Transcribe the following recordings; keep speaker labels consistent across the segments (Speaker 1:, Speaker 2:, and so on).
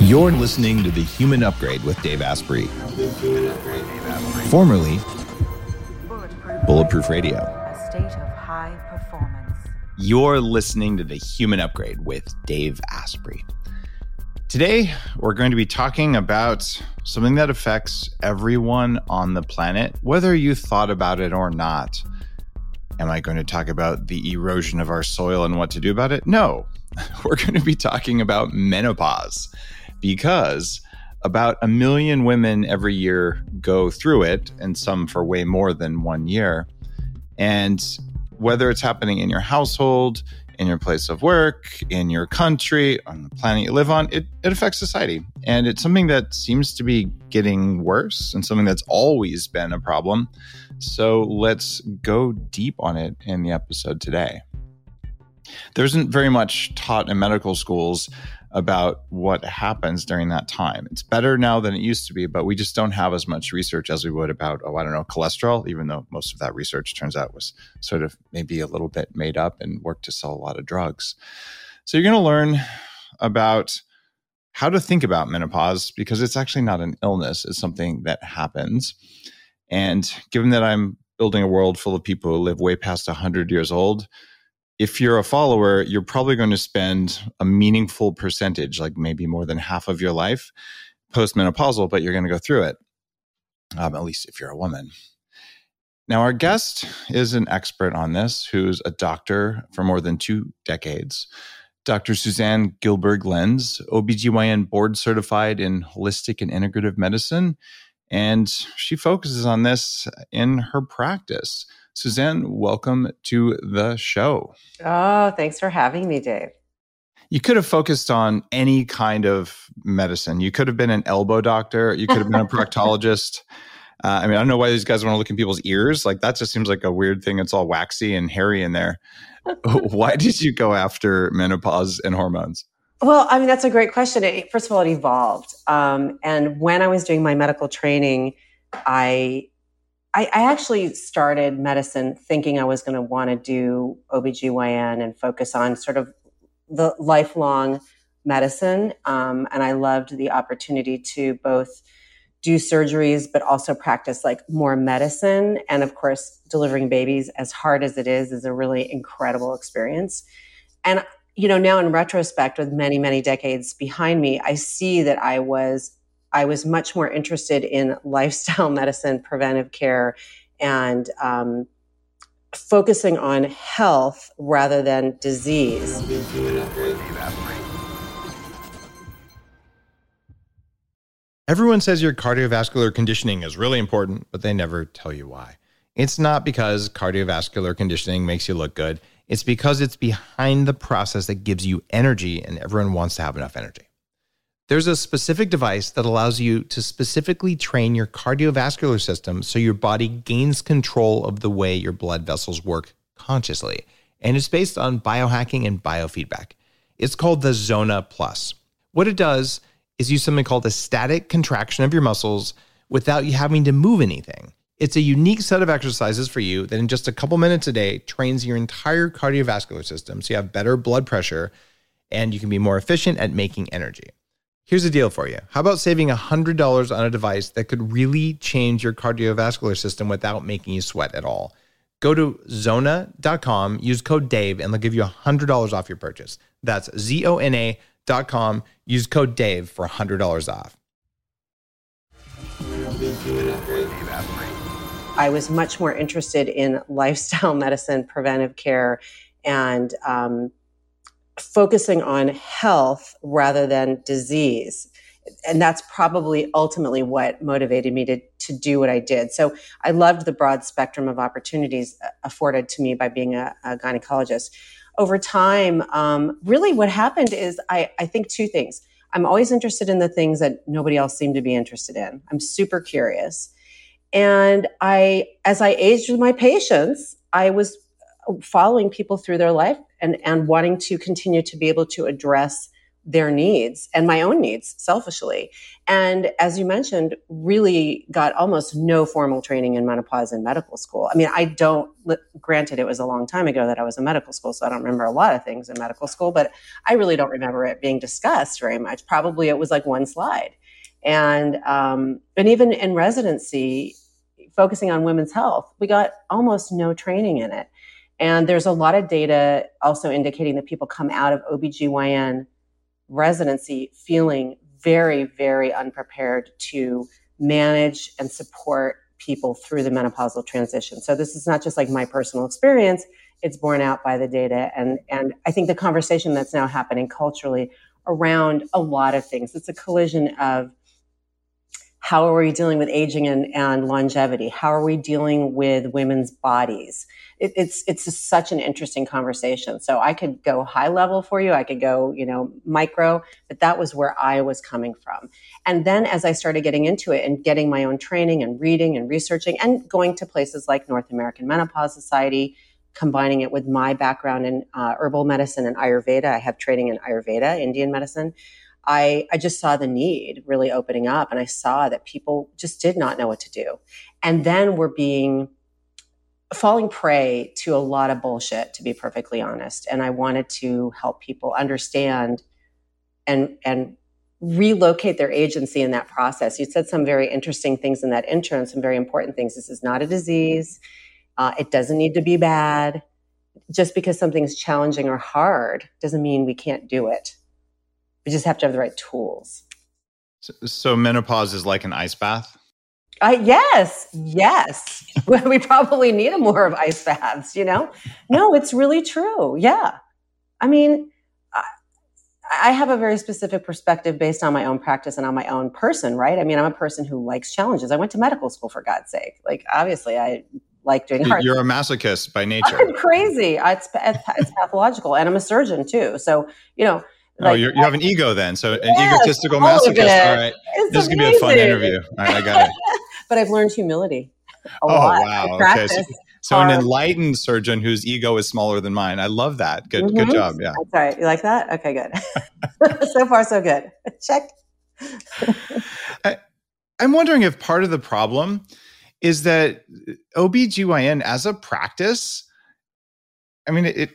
Speaker 1: You're listening to The Human Upgrade with Dave Asprey, formerly Bulletproof Radio.
Speaker 2: A state of high performance.
Speaker 1: You're listening to The Human Upgrade with Dave Asprey. Today, we're going to be talking about something that affects everyone on the planet, whether you thought about it or not. Am I going to talk about the erosion of our soil and what to do about it? No. We're going to be talking about menopause because about a million women every year go through it, and some for way more than one year. And whether it's happening in your household, in your place of work, in your country, on the planet you live on, it, it affects society. And it's something that seems to be getting worse and something that's always been a problem. So let's go deep on it in the episode today. There isn't very much taught in medical schools about what happens during that time. It's better now than it used to be, but we just don't have as much research as we would about, oh, I don't know, cholesterol, even though most of that research turns out was sort of maybe a little bit made up and worked to sell a lot of drugs. So you're going to learn about how to think about menopause because it's actually not an illness, it's something that happens. And given that I'm building a world full of people who live way past 100 years old, if you're a follower, you're probably going to spend a meaningful percentage, like maybe more than half of your life postmenopausal, but you're going to go through it, um, at least if you're a woman. Now, our guest is an expert on this who's a doctor for more than two decades. Dr. Suzanne Gilberg Lenz, OBGYN board certified in holistic and integrative medicine. And she focuses on this in her practice. Suzanne, welcome to the show.
Speaker 3: Oh, thanks for having me, Dave.
Speaker 1: You could have focused on any kind of medicine. You could have been an elbow doctor. You could have been a proctologist. Uh, I mean, I don't know why these guys want to look in people's ears. Like that just seems like a weird thing. It's all waxy and hairy in there. why did you go after menopause and hormones?
Speaker 3: Well, I mean, that's a great question. It, first of all, it evolved. Um, and when I was doing my medical training, I I, I actually started medicine thinking I was going to want to do OBGYN and focus on sort of the lifelong medicine. Um, and I loved the opportunity to both do surgeries, but also practice like more medicine. And of course, delivering babies, as hard as it is, is a really incredible experience. And, you know, now in retrospect, with many, many decades behind me, I see that I was I was much more interested in lifestyle medicine, preventive care, and um, focusing on health rather than disease.
Speaker 1: Everyone says your cardiovascular conditioning is really important, but they never tell you why. It's not because cardiovascular conditioning makes you look good. It's because it's behind the process that gives you energy, and everyone wants to have enough energy. There's a specific device that allows you to specifically train your cardiovascular system so your body gains control of the way your blood vessels work consciously. And it's based on biohacking and biofeedback. It's called the Zona Plus. What it does is use something called a static contraction of your muscles without you having to move anything. It's a unique set of exercises for you that in just a couple minutes a day trains your entire cardiovascular system so you have better blood pressure and you can be more efficient at making energy. Here's a deal for you. How about saving $100 on a device that could really change your cardiovascular system without making you sweat at all? Go to zona.com, use code DAVE, and they'll give you $100 off your purchase. That's Z O N A.com. Use code DAVE for $100 off.
Speaker 3: I was much more interested in lifestyle medicine, preventive care, and um, focusing on health rather than disease. And that's probably ultimately what motivated me to, to do what I did. So I loved the broad spectrum of opportunities uh, afforded to me by being a, a gynecologist. Over time, um, really what happened is I, I think two things. I'm always interested in the things that nobody else seemed to be interested in. I'm super curious. And I, as I aged with my patients, I was following people through their life and, and wanting to continue to be able to address their needs and my own needs selfishly. And as you mentioned, really got almost no formal training in menopause in medical school. I mean, I don't, granted, it was a long time ago that I was in medical school, so I don't remember a lot of things in medical school, but I really don't remember it being discussed very much. Probably it was like one slide. And, um, and even in residency, focusing on women's health, we got almost no training in it. And there's a lot of data also indicating that people come out of OBGYN residency feeling very, very unprepared to manage and support people through the menopausal transition. So this is not just like my personal experience, it's borne out by the data. And, and I think the conversation that's now happening culturally around a lot of things, it's a collision of how are we dealing with aging and, and longevity? How are we dealing with women's bodies? It, it's it's such an interesting conversation. So I could go high level for you. I could go you know micro, but that was where I was coming from. And then as I started getting into it and getting my own training and reading and researching and going to places like North American Menopause Society, combining it with my background in uh, herbal medicine and Ayurveda. I have training in Ayurveda, Indian medicine. I, I just saw the need really opening up and I saw that people just did not know what to do. And then we're being falling prey to a lot of bullshit, to be perfectly honest. And I wanted to help people understand and, and relocate their agency in that process. You said some very interesting things in that intro and some very important things. This is not a disease. Uh, it doesn't need to be bad. Just because something's challenging or hard doesn't mean we can't do it. We just have to have the right tools.
Speaker 1: So, so menopause is like an ice bath?
Speaker 3: Uh, yes, yes. we probably need more of ice baths, you know? No, it's really true. Yeah. I mean, I, I have a very specific perspective based on my own practice and on my own person, right? I mean, I'm a person who likes challenges. I went to medical school for God's sake. Like, obviously, I like doing hard.
Speaker 1: You're a masochist by nature.
Speaker 3: I'm crazy. It's, it's pathological, and I'm a surgeon too. So, you know,
Speaker 1: Oh, like, oh, you have an ego then. So an yes, egotistical masochist. All right. It's this is going to be a fun interview. All right, I got it.
Speaker 3: But I've learned humility.
Speaker 1: oh, lot. wow. Okay. So, so an enlightened surgeon whose ego is smaller than mine. I love that. Good, mm-hmm. good job. Yeah.
Speaker 3: That's right. You like that? Okay, good. so far, so good. Check.
Speaker 1: I, I'm wondering if part of the problem is that OBGYN as a practice, I mean, it,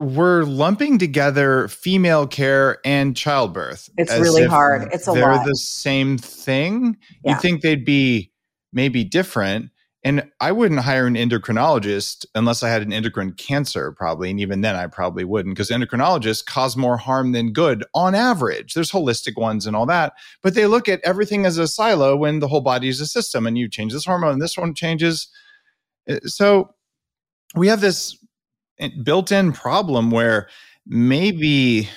Speaker 1: we're lumping together female care and childbirth.
Speaker 3: It's really hard. It's a
Speaker 1: they're
Speaker 3: lot.
Speaker 1: the same thing. Yeah. You think they'd be maybe different. And I wouldn't hire an endocrinologist unless I had an endocrine cancer, probably. And even then, I probably wouldn't because endocrinologists cause more harm than good on average. There's holistic ones and all that, but they look at everything as a silo when the whole body is a system and you change this hormone this one changes. Uh, so we have this built-in problem where maybe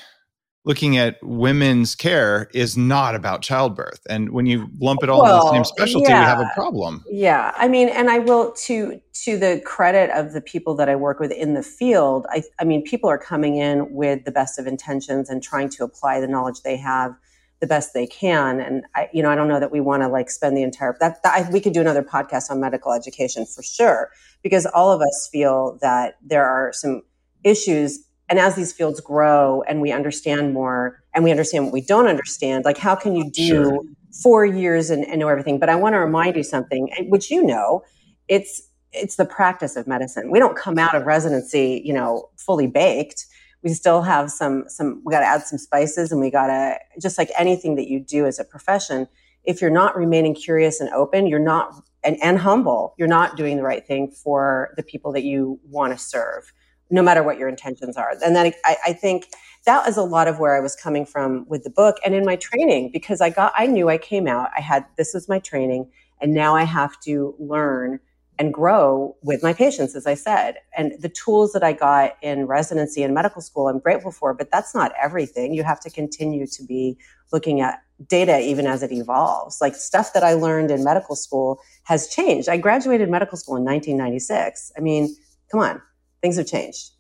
Speaker 1: looking at women's care is not about childbirth. And when you lump it all well, in the same specialty yeah. we have a problem.
Speaker 3: Yeah. I mean and i will to to the credit of the people that i work with in the field i, I mean people are coming in with the best of intentions and trying to apply the knowledge they have the best they can. And i you know i don't know that we want to like spend the entire that, that I, we could do another podcast on medical education for sure because all of us feel that there are some issues and as these fields grow and we understand more and we understand what we don't understand like how can you do sure. four years and, and know everything? But i want to remind you something which you know it's it's the practice of medicine. We don't come out of residency you know fully baked. We still have some some we got to add some spices and we got to just like anything that you do as a profession if you're not remaining curious and open you're not and, and humble, you're not doing the right thing for the people that you want to serve, no matter what your intentions are. And then I, I think that was a lot of where I was coming from with the book and in my training, because I got, I knew I came out, I had, this was my training, and now I have to learn and grow with my patients, as I said. And the tools that I got in residency and medical school, I'm grateful for, but that's not everything. You have to continue to be looking at data even as it evolves. Like stuff that I learned in medical school has changed. I graduated medical school in 1996. I mean, come on, things have changed.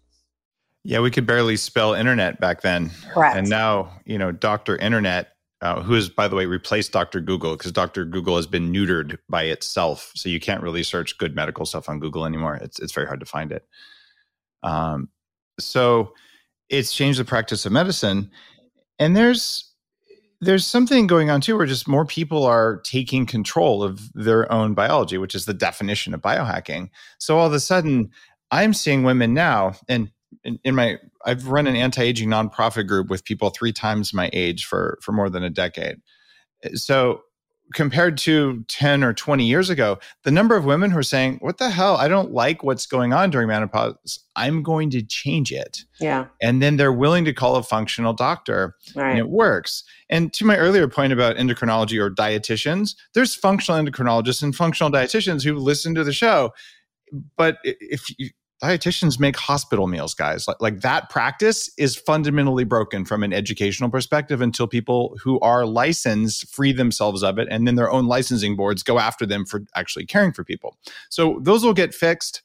Speaker 1: Yeah, we could barely spell internet back then.
Speaker 3: Correct.
Speaker 1: And now, you know, Dr. Internet, uh, who has, by the way, replaced Dr. Google because Dr. Google has been neutered by itself. So you can't really search good medical stuff on Google anymore. It's, it's very hard to find it. Um, so it's changed the practice of medicine and there's there's something going on too where just more people are taking control of their own biology which is the definition of biohacking so all of a sudden i'm seeing women now and in, in my i've run an anti-aging nonprofit group with people three times my age for for more than a decade so compared to 10 or 20 years ago, the number of women who are saying, What the hell? I don't like what's going on during menopause. I'm going to change it.
Speaker 3: Yeah.
Speaker 1: And then they're willing to call a functional doctor
Speaker 3: Right.
Speaker 1: and it works. And to my earlier point about endocrinology or dietitians, there's functional endocrinologists and functional dietitians who listen to the show. But if you, dietitians make hospital meals, guys, like, like that practice is fundamentally broken from an educational perspective until people who are licensed free themselves of it. And then their own licensing boards go after them for actually caring for people. So those will get fixed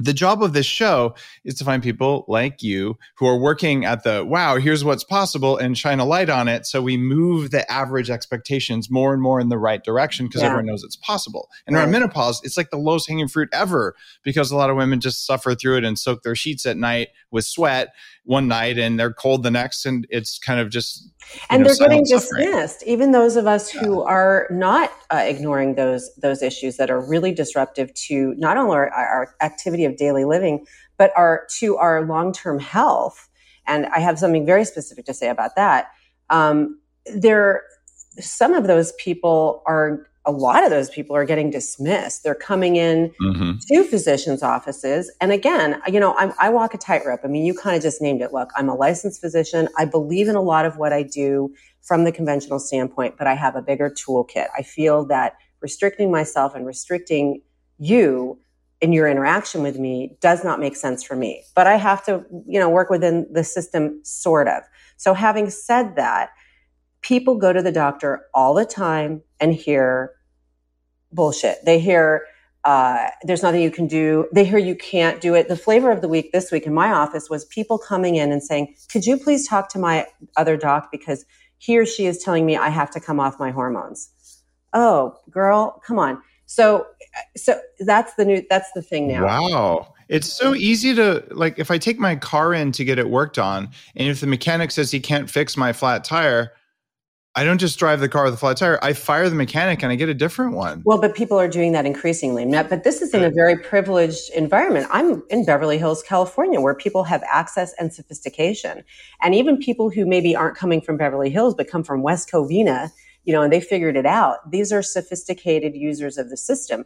Speaker 1: the job of this show is to find people like you who are working at the wow here's what's possible and shine a light on it. So we move the average expectations more and more in the right direction because
Speaker 3: Yeah.
Speaker 1: everyone knows it's possible. And around menopause it's like the lowest hanging fruit ever because a lot of women just suffer through it and soak their sheets at night with sweat one night and they're cold the next and it's kind of just
Speaker 3: and
Speaker 1: know,
Speaker 3: they're getting
Speaker 1: suffering.
Speaker 3: dismissed. Even those of us who are not uh, ignoring those those issues that are really disruptive to not only our, our activity of daily living but our to our long-term health and i have something very specific to say about that um, there some of those people are a lot of those people are getting dismissed they're coming in
Speaker 1: Mhm.
Speaker 3: to physicians' offices. And again, you know, I, I walk a tightrope. I mean, you kind of just named it. Look, I'm a licensed physician. I believe in a lot of what I do from the conventional standpoint, but I have a bigger toolkit. I feel that restricting myself and restricting you in your interaction with me does not make sense for me. But I have to, you know, work within the system, sort of. So having said that, people go to the doctor all the time and hear bullshit. They hear uh, there's nothing you can do. They hear you can't do it. The flavor of the week this week in my office was people coming in and saying, "Could you please talk to my other doc because he or she is telling me I have to come off my hormones." Oh, girl, come on. So, so that's the new. That's the thing now.
Speaker 1: Wow. It's so easy to like if I take my car in to get it worked on, and if the mechanic says he can't fix my flat tire, I don't just drive the car with a flat tire. I fire the mechanic and I get a different one.
Speaker 3: Well, but people are doing that increasingly. But this is in a very privileged environment. I'm in Beverly Hills, California, where people have access and sophistication. And even people who maybe aren't coming from Beverly Hills, but come from West Covina, you know, and they figured it out. These are sophisticated users of the system.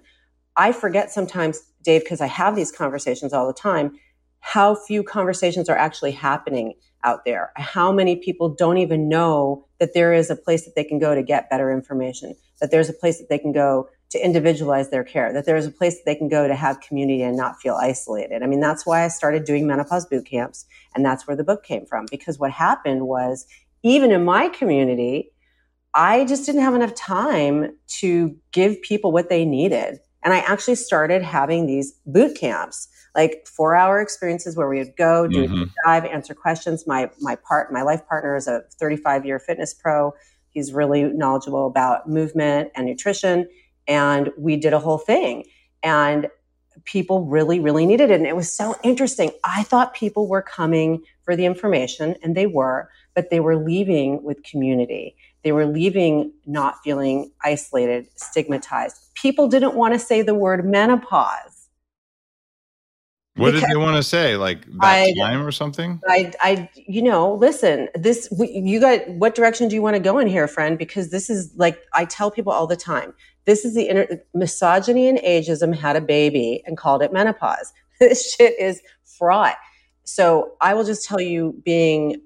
Speaker 3: I forget sometimes, Dave, because I have these conversations all the time, how few conversations are actually happening out there. How many people don't even know that there is a place that they can go to get better information, that there's a place that they can go to individualize their care, that there's a place that they can go to have community and not feel isolated. I mean, that's why I started doing menopause boot camps. And that's where the book came from. Because what happened was, even in my community, I just didn't have enough time to give people what they needed. And I actually started having these boot camps, like four hour experiences where we would go, do a
Speaker 1: Mhm.
Speaker 3: deep dive, answer questions. My my part, my life partner is a 35 year fitness pro. He's really knowledgeable about movement and nutrition. And we did a whole thing. And people really, really needed it. And it was so interesting. I thought people were coming for the information, and they were, but they were leaving with community. They were leaving not feeling isolated, stigmatized. People didn't want to say the word menopause.
Speaker 1: What did they want to say? Like that
Speaker 3: I-
Speaker 1: time or something?
Speaker 3: I, I, you know, listen, this, you got, what direction do you want to go in here, friend? Because this is like, I tell people all the time, this is the inner, misogyny and ageism had a baby and called it menopause. This shit is fraught. So I will just tell you, being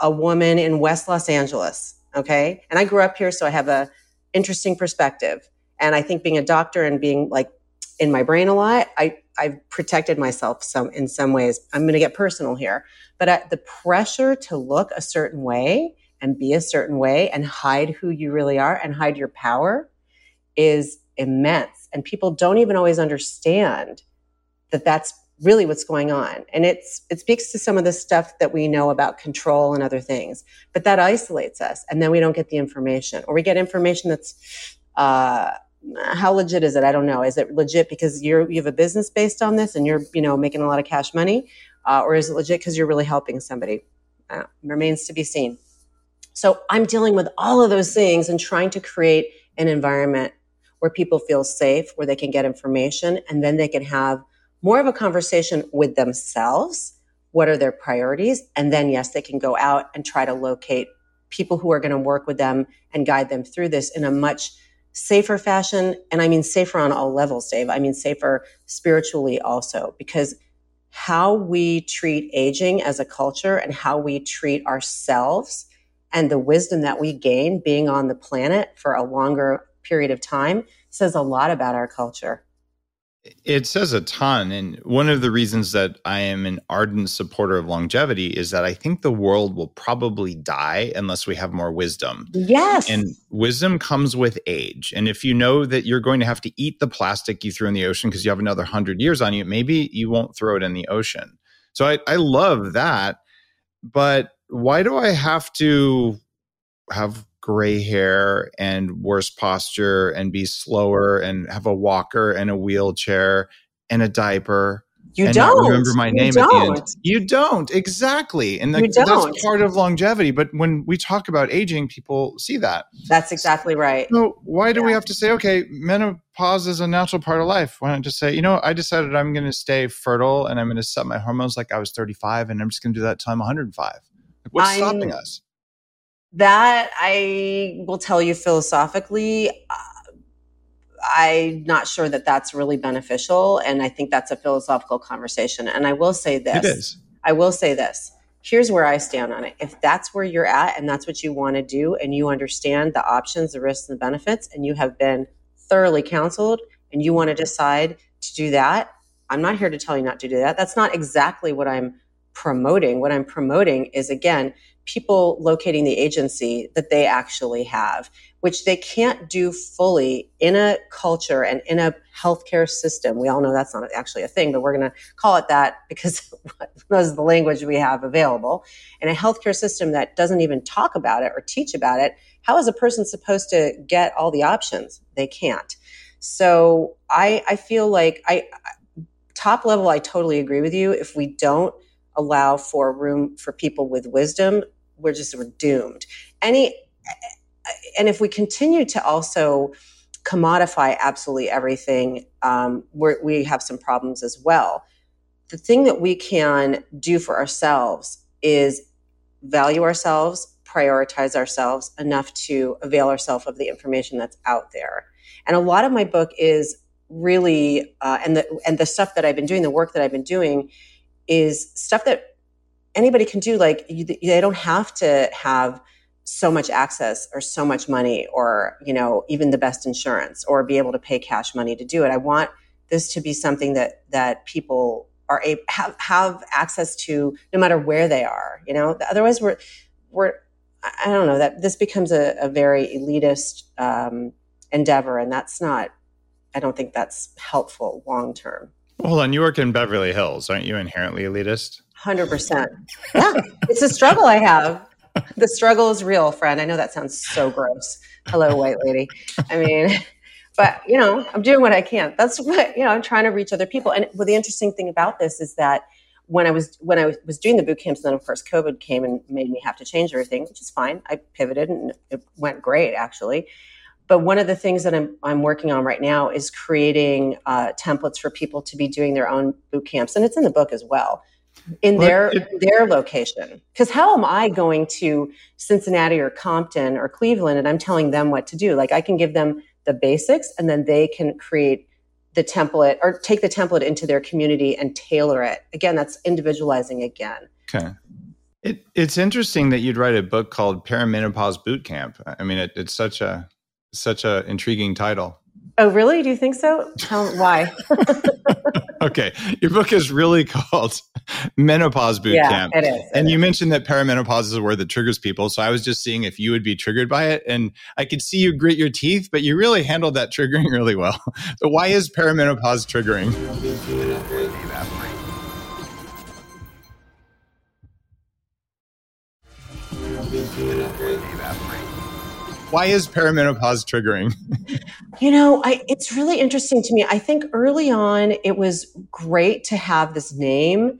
Speaker 3: a woman in West Los Angeles, okay, and I grew up here, so I have a interesting perspective. And I think being a doctor and being like in my brain a lot, I I've protected myself some in some ways. I'm going to get personal here, but uh, the pressure to look a certain way and be a certain way and hide who you really are and hide your power is immense, and people don't even always understand that that's really what's going on. And it's it speaks to some of the stuff that we know about control and other things, but that isolates us, and then we don't get the information, or we get information that's uh, how legit is it? I don't know. Is it legit because you're you have a business based on this and you're you know making a lot of cash money, uh, or is it legit because you're really helping somebody? Uh, remains to be seen. So I'm dealing with all of those things and trying to create an environment where people feel safe, where they can get information, and then they can have more of a conversation with themselves. What are their priorities? And then, yes, they can go out and try to locate people who are going to work with them and guide them through this in a much safer fashion. And I mean safer on all levels, Dave. I mean safer spiritually also, because how we treat aging as a culture and how we treat ourselves and the wisdom that we gain being on the planet for a longer period of time says a lot about our culture.
Speaker 1: It says a ton. And one of the reasons that I am an ardent supporter of longevity is that I think the world will probably die unless we have more wisdom.
Speaker 3: Yes.
Speaker 1: And wisdom comes with age. And if you know that you're going to have to eat the plastic you threw in the ocean because you have another 100 years on you, maybe you won't throw it in the ocean. So I, I love that. But why do I have to have gray hair and worse posture and be slower and have a walker and a wheelchair and a diaper.
Speaker 3: You don't
Speaker 1: remember my name at the end. You don't exactly, and the, that's part of longevity. But when we talk about aging, people see that.
Speaker 3: That's exactly right.
Speaker 1: So why do we have to say, okay, menopause is a natural part of life? Why not just say, you know, I decided I'm going to stay fertile and I'm going to set my hormones like I was 35, and I'm just going to do that till I'm 105. What's
Speaker 3: I'm-
Speaker 1: stopping us?
Speaker 3: That I will tell you philosophically, uh, I'm not sure that that's really beneficial. And I think that's a philosophical conversation. And I will say this
Speaker 1: It is.
Speaker 3: I will say this. Here's where I stand on it. If that's where you're at and that's what you want to do, and you understand the options, the risks, and the benefits, and you have been thoroughly counseled and you want to decide to do that, I'm not here to tell you not to do that. That's not exactly what I'm promoting. What I'm promoting is, again, people locating the agency that they actually have, which they can't do fully in a culture and in a healthcare system. We all know that's not actually a thing, but we're going to call it that because that is the language we have available. In a healthcare system that doesn't even talk about it or teach about it, how is a person supposed to get all the options? They can't. So I, I feel like I, top level, I totally agree with you. If we don't allow for room for people with wisdom, we're just we're doomed. Any and if we continue to also commodify absolutely everything, um, we have some problems as well. The thing that we can do for ourselves is value ourselves, prioritize ourselves enough to avail ourselves of the information that's out there. And a lot of my book is really, uh, and the and the stuff that I've been doing, the work that I've been doing, is stuff that anybody can do. Like you, they don't have to have so much access or so much money or you know even the best insurance or be able to pay cash money to do it i want this to be something that that people are able have have access to no matter where they are you know otherwise we're we're i don't know that this becomes a, a very elitist um, endeavor and that's not i don't think that's helpful long term
Speaker 1: Well, hold on. You work in Beverly Hills. Aren't you inherently elitist?
Speaker 3: 100% yeah it's a struggle i have the struggle is real, friend. I know that sounds so gross. Hello, white lady. I mean, but you know, I'm doing what I can. That's what you know. I'm trying to reach other people. And well, the interesting thing about this is that when I was when I was doing the boot camps, then of course COVID came and made me have to change everything, which is fine. I pivoted and it went great actually. But one of the things that I'm I'm working on right now is creating uh, templates for people to be doing their own boot camps, and it's in the book as well in
Speaker 1: Well,
Speaker 3: their
Speaker 1: it-
Speaker 3: their location. Because how am I going to Cincinnati or Compton or Cleveland and I'm telling them what to do? Like I can give them the basics and then they can create the template or take the template into their community and tailor it. Again, that's individualizing again.
Speaker 1: Okay. It, it's interesting that you'd write a book called Perimenopause Boot Camp. I mean, it, it's such a such a intriguing title.
Speaker 3: Oh, really? Do you think so? Tell why?
Speaker 1: Okay, your book is really called Menopause Boot
Speaker 3: yeah,
Speaker 1: Camp.
Speaker 3: it is.
Speaker 1: And you mentioned that perimenopause is a word that triggers people. So I was just seeing if you would be triggered by it. And I could see you grit your teeth, but you really handled that triggering really well. So why is perimenopause triggering? Why is perimenopause triggering?
Speaker 3: You know, I, it's really interesting to me. I think early on it was great to have this name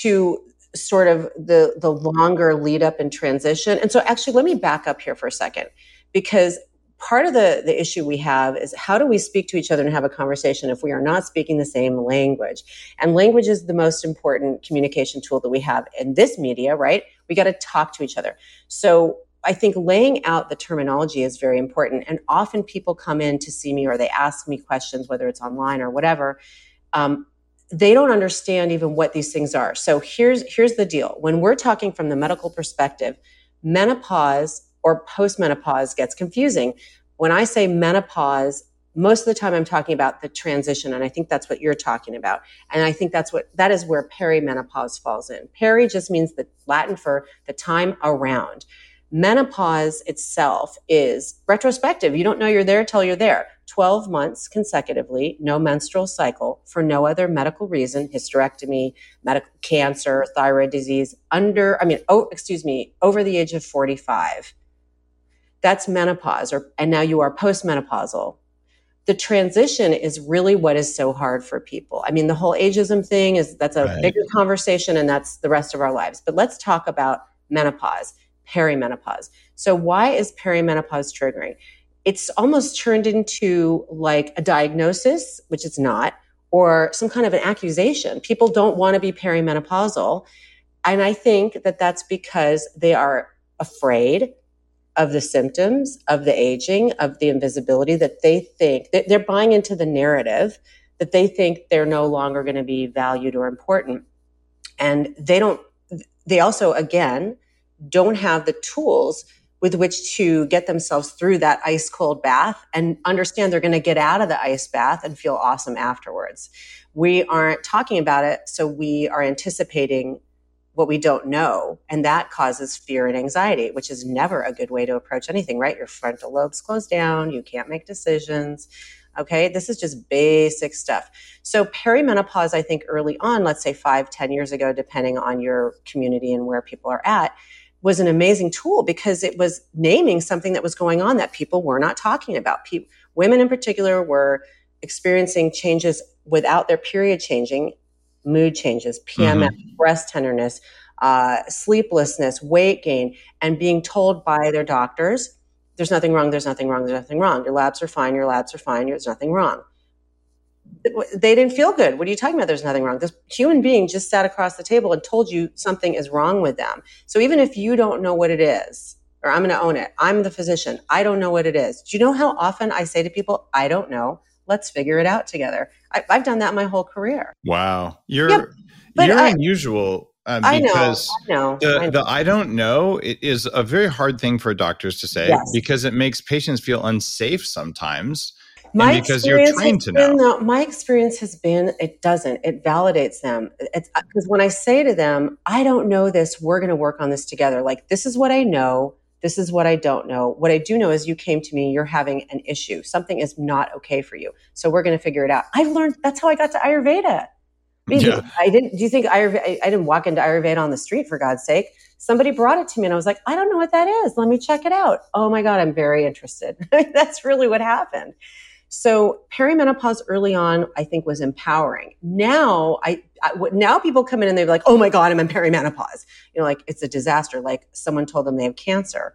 Speaker 3: to sort of the the longer lead up and transition. And so actually let me back up here for a second because part of the the issue we have is how do we speak to each other and have a conversation if we are not speaking the same language and language is the most important communication tool that we have in this media right we got to talk to each other so i think laying out the terminology is very important and often people come in to see me or they ask me questions whether it's online or whatever um, they don't understand even what these things are so here's here's the deal when we're talking from the medical perspective menopause or postmenopause gets confusing. When I say menopause, most of the time I'm talking about the transition, and I think that's what you're talking about. And I think that's what that is where perimenopause falls in. Peri just means the Latin for the time around. Menopause itself is retrospective. You don't know you're there till you're there. 12 months consecutively, no menstrual cycle for no other medical reason, hysterectomy, medical cancer, thyroid disease, under, I mean, oh, excuse me, over the age of 45 that's menopause or and now you are postmenopausal the transition is really what is so hard for people i mean the whole ageism thing is that's a right. bigger conversation and that's the rest of our lives but let's talk about menopause perimenopause. So why is perimenopause triggering? It's almost turned into like a diagnosis which it's not or some kind of an accusation. People don't want to be perimenopausal and i think that that's because they are afraid of the symptoms of the aging, of the invisibility that they think they're buying into the narrative that they think they're no longer going to be valued or important. And they don't, they also, again, don't have the tools with which to get themselves through that ice cold bath and understand they're going to get out of the ice bath and feel awesome afterwards. We aren't talking about it, so we are anticipating what we don't know. And that causes fear and anxiety, which is never a good way to approach anything, right? Your frontal lobes close down, you can't make decisions. Okay, this is just basic stuff. So, perimenopause, I think early on, let's say five, ten years ago, depending on your community and where people are at, was an amazing tool because it was naming something that was going on that people were not talking about. People, women in particular were experiencing changes without their period changing mood changes, PMS, mm-hmm. breast tenderness, uh, sleeplessness, weight gain, and being told by their doctors, there's nothing wrong, there's nothing wrong, there's nothing wrong. Your labs are fine, your labs are fine, there's nothing wrong. They didn't feel good. What are you talking about? There's nothing wrong. This human being just sat across the table and told you something is wrong with them. So even if you don't know what it is, or I'm going to own it, I'm the physician, I don't know what it is. Do you know how often I say to people, I don't know? let's figure it out together. I, have done that my whole career.
Speaker 1: Wow, you're yeah, you're I, unusual. Um, because
Speaker 3: I know, I know,
Speaker 1: the,
Speaker 3: I know.
Speaker 1: the I don't know it is a very hard thing for doctors to say yes. because it makes patients feel unsafe sometimes. My because you're trained to know.
Speaker 3: no, my experience has been it doesn't. It validates them. It's because uh, when I say to them, I don't know this, we're going to work on this together. Like this is what I know. This is what I don't know. What I do know is you came to me, you're having an issue. Something is not okay for you. So we're going to figure it out. I've learned that's how I got to Ayurveda. I, mean, yeah. I didn't, do you think Ayurveda, I, I didn't walk into Ayurveda on the street for God's sake? Somebody brought it to me and I was like, I don't know what that is. Let me check it out. Oh my God, I'm very interested. that's really what happened. So perimenopause early on, I think was empowering. Now I, I, now people come in and they're like, oh my God, I'm in perimenopause. You know, like it's a disaster. Like someone told them they have cancer.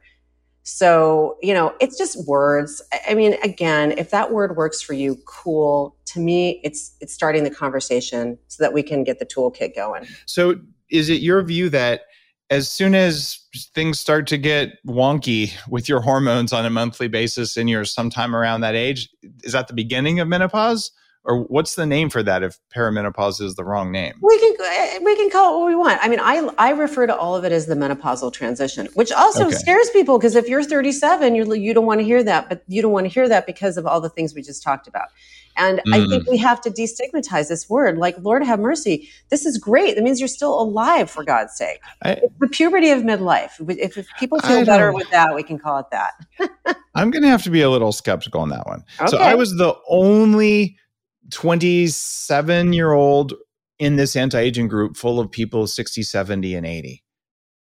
Speaker 3: So, you know, it's just words. I mean, again, if that word works for you, cool. To me, it's it's starting the conversation so that we can get the toolkit going.
Speaker 1: So, is it your view that as soon as things start to get wonky with your hormones on a monthly basis and you're sometime around that age, is that the beginning of menopause? Or what's the name for that if perimenopause is the wrong name?
Speaker 3: We can we can call it what we want. I mean, I I refer to all of it as the menopausal transition, which also okay. scares people because if you're 37, you you don't want to hear that, but you don't want to hear that because of all the things we just talked about. And mm. I think we have to destigmatize this word. Like, Lord have mercy. This is great. That means you're still alive, for God's sake. I, it's the puberty of midlife. If, if people feel better with that, we can call it that.
Speaker 1: I'm going to have to be a little skeptical on that one. Okay. So I was the only 27 year old in this anti aging group full of people 60, 70, and 80.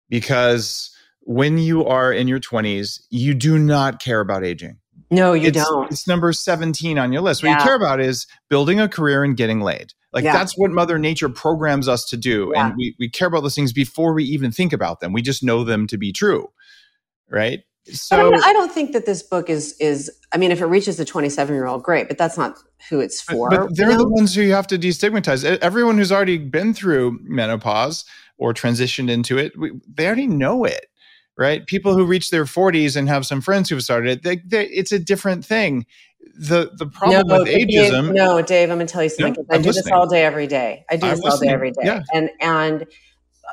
Speaker 1: Because when you are in your 20s, you do not care about aging.
Speaker 3: No, you
Speaker 1: it's,
Speaker 3: don't.
Speaker 1: It's number 17 on your list. What yeah. you care about is building a career and getting laid. Like
Speaker 3: Yeah.
Speaker 1: that's what Mother Nature programs us to do.
Speaker 3: Yeah.
Speaker 1: And we, we care about those things before we even think about them. We just know them to be true. Right. So
Speaker 3: I, I don't think that this book is is. I mean, if it reaches the twenty seven year old, great. But that's not who it's for.
Speaker 1: But they're
Speaker 3: you
Speaker 1: the ones who you have to destigmatize. Everyone who's already been through menopause or transitioned into it, we, they already know it, right? People who reach their 40s and have some friends who've started it, they, they, it's a different thing. The the problem with
Speaker 3: Dave,
Speaker 1: ageism,
Speaker 3: no, Dave, I'm going to tell you something.
Speaker 1: No,
Speaker 3: I do this all day, every day. I do
Speaker 1: I'm
Speaker 3: this all day, every day,
Speaker 1: Yeah.
Speaker 3: and and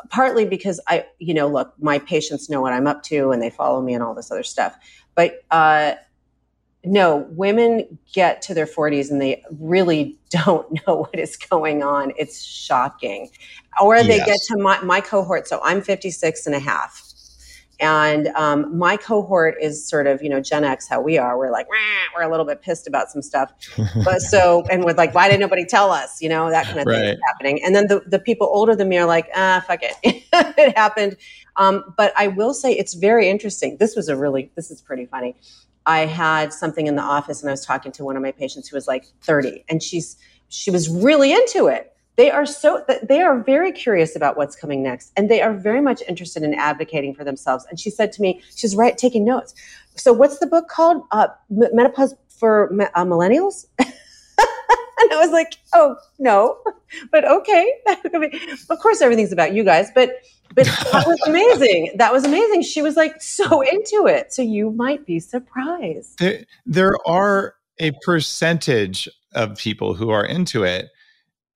Speaker 3: partly because I, you know, look, my patients know what I'm up to, and they follow me and all this other stuff. But uh, no, women get to their 40s and they really don't know what is going on. It's shocking. Or they
Speaker 1: Yes.
Speaker 3: get to my, my cohort. So I'm 56 and a half. And um, my cohort is sort of, you know, Gen X, how we are. We're like, we're a little bit pissed about some stuff. But so, and we're like, why didn't nobody tell us? You know, that kind of thing is happening. And then the, the people older than me are like, ah, fuck it. it happened. Um, but I will say it's very interesting. This was a really, this is pretty funny. I had something in the office and I was talking to one of my patients who was like 30 and she's, she was really into it. They are so, they are very curious about what's coming next and they are very much interested in advocating for themselves. And she said to me, she's right, taking notes. So what's the book called? Uh, Menopause for uh, Millennials? and I was like, oh, no, but okay. of course, everything's about you guys, but but that was amazing. That was amazing. She was like so into it. So you might be surprised.
Speaker 1: there, there are a percentage of people who are into it.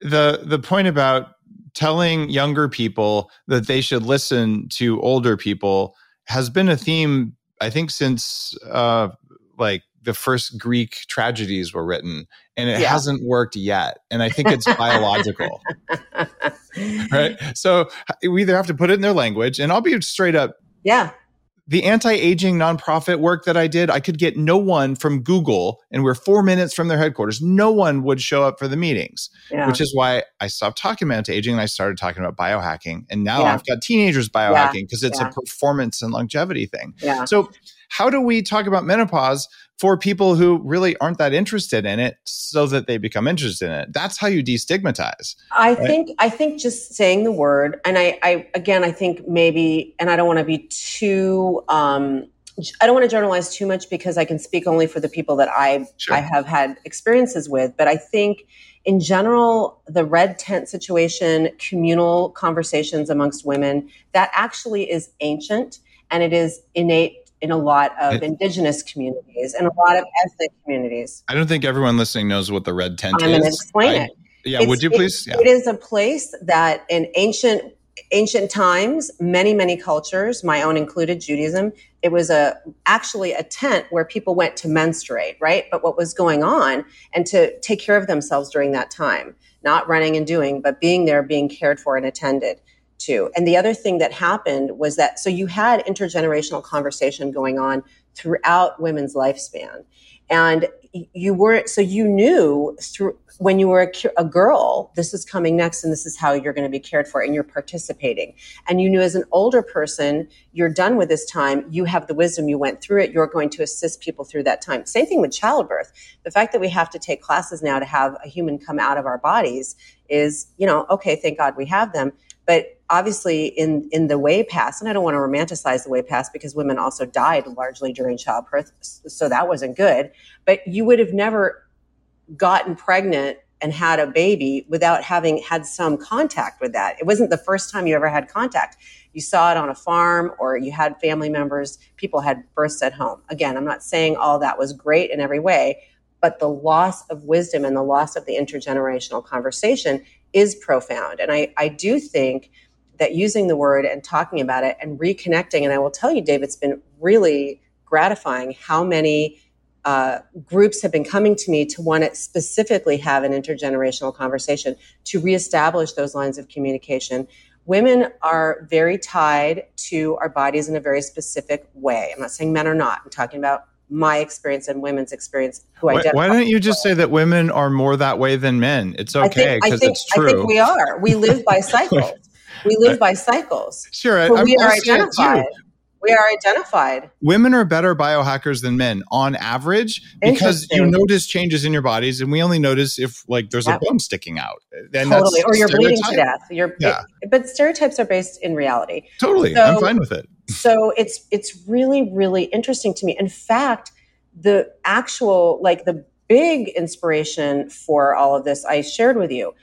Speaker 1: The the point about telling younger people that they should listen to older people has been a theme, I think, since uh, like the first Greek tragedies were written, and it
Speaker 3: Yeah.
Speaker 1: hasn't worked yet. And I think it's biological, right? So we either have to put it in their language, and I'll be straight up
Speaker 3: Yeah.
Speaker 1: The anti-aging nonprofit work that I did, I could get no one from Google, and we're four minutes from their headquarters. No one would show up for the meetings,
Speaker 3: Yeah.
Speaker 1: which is why I stopped talking about anti-aging and I started talking about biohacking. And now
Speaker 3: Yeah.
Speaker 1: I've got teenagers biohacking because it's
Speaker 3: Yeah.
Speaker 1: a performance and longevity thing. So, how do we talk about menopause for people who really aren't that interested in it, so that they become interested in it? That's how you destigmatize.
Speaker 3: I
Speaker 1: Right.
Speaker 3: think I think just saying the word, and I, I again, I think maybe, and I don't want to be too, um, I don't want to generalize too much because I can speak only for the people that I
Speaker 1: Sure.
Speaker 3: I have had experiences with. But I think, in general, the red tent situation, communal conversations amongst women, that actually is ancient and it is innate in a lot of
Speaker 1: It-
Speaker 3: indigenous communities and a lot of ethnic communities.
Speaker 1: I don't think everyone listening knows what the red tent
Speaker 3: I'm
Speaker 1: is.
Speaker 3: going to explain
Speaker 1: I-
Speaker 3: it.
Speaker 1: Yeah,
Speaker 3: It's-
Speaker 1: would you
Speaker 3: it-
Speaker 1: please? yeah.
Speaker 3: It is a place that in ancient ancient times, many many cultures, my own included, Judaism, it was a actually a tent where people went to menstruate, right? But what was going on and to take care of themselves during that time, not running and doing, but being there, being cared for and attended to. And the other thing that happened was that so you had intergenerational conversation going on throughout women's lifespan. And you weren't so you knew through when you were a, a girl this is coming next and this is how you're going to be cared for and you're participating and you knew as an older person you're done with this time you have the wisdom you went through it you're going to assist people through that time same thing with childbirth the fact that we have to take classes now to have a human come out of our bodies is you know okay thank god we have them but obviously in in the way past and i don't want to romanticize the way past because women also died largely during childbirth so that wasn't good but you would have never gotten pregnant and had a baby without having had some contact with that. It wasn't the first time you ever had contact. You saw it on a farm or you had family members, people had births at home. Again, I'm not saying all that was great in every way, but the loss of wisdom and the loss of the intergenerational conversation is profound. And I, I do think that using the word and talking about it and reconnecting, and I will tell you, Dave, it's been really gratifying how many uh, groups have been coming to me to want to specifically have an intergenerational conversation to reestablish those lines of communication. Women are very tied to our bodies in a very specific way. I'm not saying men are not. I'm talking about my experience and women's experience who
Speaker 1: Why,
Speaker 3: identify.
Speaker 1: why don't you just say that women are more that way than men? It's okay because it's
Speaker 3: I
Speaker 1: true.
Speaker 3: think we are. We live by cycles. we live by cycles.
Speaker 1: sure, I,
Speaker 3: we are identified. We are identified.
Speaker 1: Women are better biohackers than men on average because you notice changes in your bodies, and we only notice if like there's yep. a bone sticking out.
Speaker 3: Eh, and totally, or you're bleeding to death. You're, yeah. It, but stereotypes are based in reality.
Speaker 1: Totally, so, I'm fine with it.
Speaker 3: So it's it's really really interesting to me. In fact, the actual like the big inspiration for all of this I shared with you.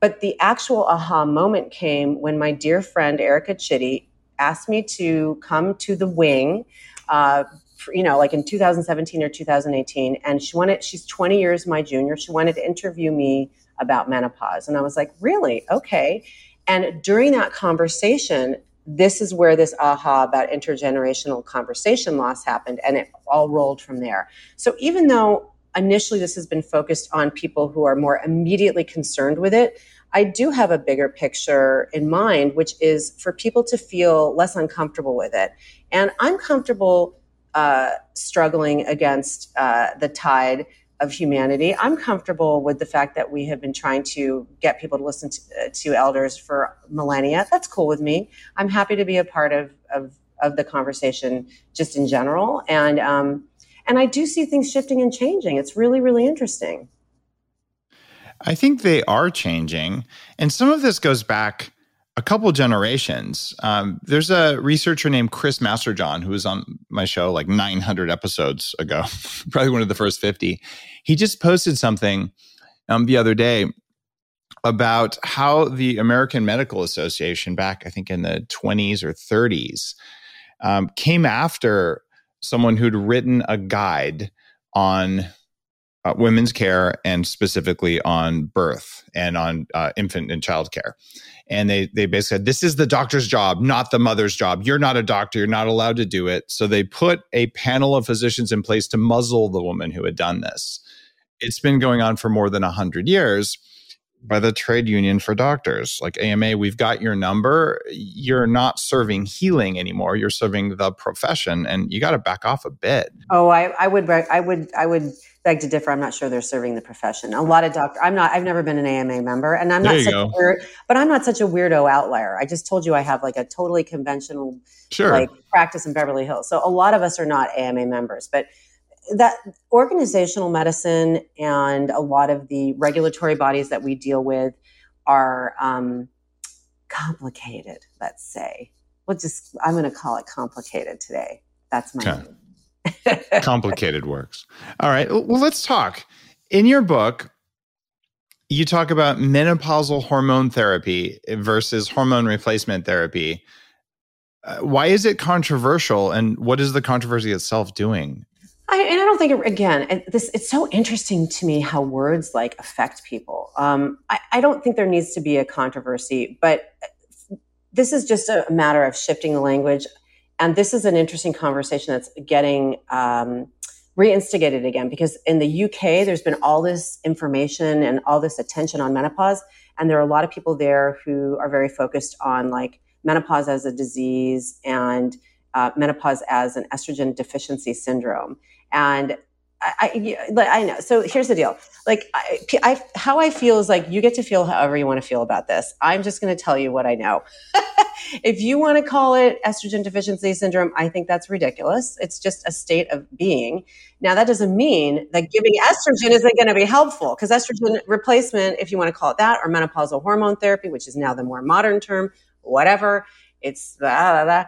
Speaker 3: But the actual aha moment came when my dear friend Erica Chidi asked me to come to the wing, uh, you know, like in 2017 or 2018. And she wanted, she's 20 years my junior. She wanted to interview me about menopause. And I was like, really? Okay. And during that conversation, this is where this aha about intergenerational conversation loss happened. And it all rolled from there. So even though initially this has been focused on people who are more immediately concerned with it. I do have a bigger picture in mind, which is for people to feel less uncomfortable with it. And I'm comfortable uh, struggling against uh, the tide of humanity. I'm comfortable with the fact that we have been trying to get people to listen to, uh, to elders for millennia. That's cool with me. I'm happy to be a part of, of, of the conversation just in general. And, um, and I do see things shifting and changing. It's really, really interesting.
Speaker 1: I think they are changing. And some of this goes back a couple generations. Um, there's a researcher named Chris Masterjohn who was on my show like 900 episodes ago, probably one of the first 50. He just posted something um, the other day about how the American Medical Association, back I think in the 20s or 30s, um, came after someone who'd written a guide on uh, women's care and specifically on birth and on uh, infant and child care. And they they basically said this is the doctor's job, not the mother's job. You're not a doctor. You're not allowed to do it. So they put a panel of physicians in place to muzzle the woman who had done this. It's been going on for more than hundred years by the trade union for doctors like AMA we've got your number you're not serving healing anymore you're serving the profession and you got to back off a bit
Speaker 3: oh I, I would I would I would beg to differ. I'm not sure they're serving the profession. A lot of doctors I'm not I've never been an AMA member and I'm not such a weird, but I'm not such a weirdo outlier. I just told you I have like a totally conventional
Speaker 1: sure.
Speaker 3: like practice in Beverly Hills. So a lot of us are not AMA members but that organizational medicine and a lot of the regulatory bodies that we deal with are um, complicated let's say. We'll just i'm going to call it complicated today. That's my
Speaker 1: okay. Complicated works all right well let's talk in your book you talk about menopausal hormone therapy versus hormone replacement therapy uh, why is it controversial and what is the controversy itself doing
Speaker 3: I, and I don't think it, again, this it's so interesting to me how words like affect people. Um, I, I don't think there needs to be a controversy, but this is just a matter of shifting the language. And this is an interesting conversation that's getting um, reinstigated again because in the UK, there's been all this information and all this attention on menopause. And there are a lot of people there who are very focused on like menopause as a disease and uh, menopause as an estrogen deficiency syndrome. And I, I, I, know. So here's the deal. Like, I, I, how I feel is like you get to feel however you want to feel about this. I'm just going to tell you what I know. if you want to call it estrogen deficiency syndrome, I think that's ridiculous. It's just a state of being. Now, that doesn't mean that giving estrogen isn't going to be helpful because estrogen replacement, if you want to call it that, or menopausal hormone therapy, which is now the more modern term, whatever, it's blah, blah, blah.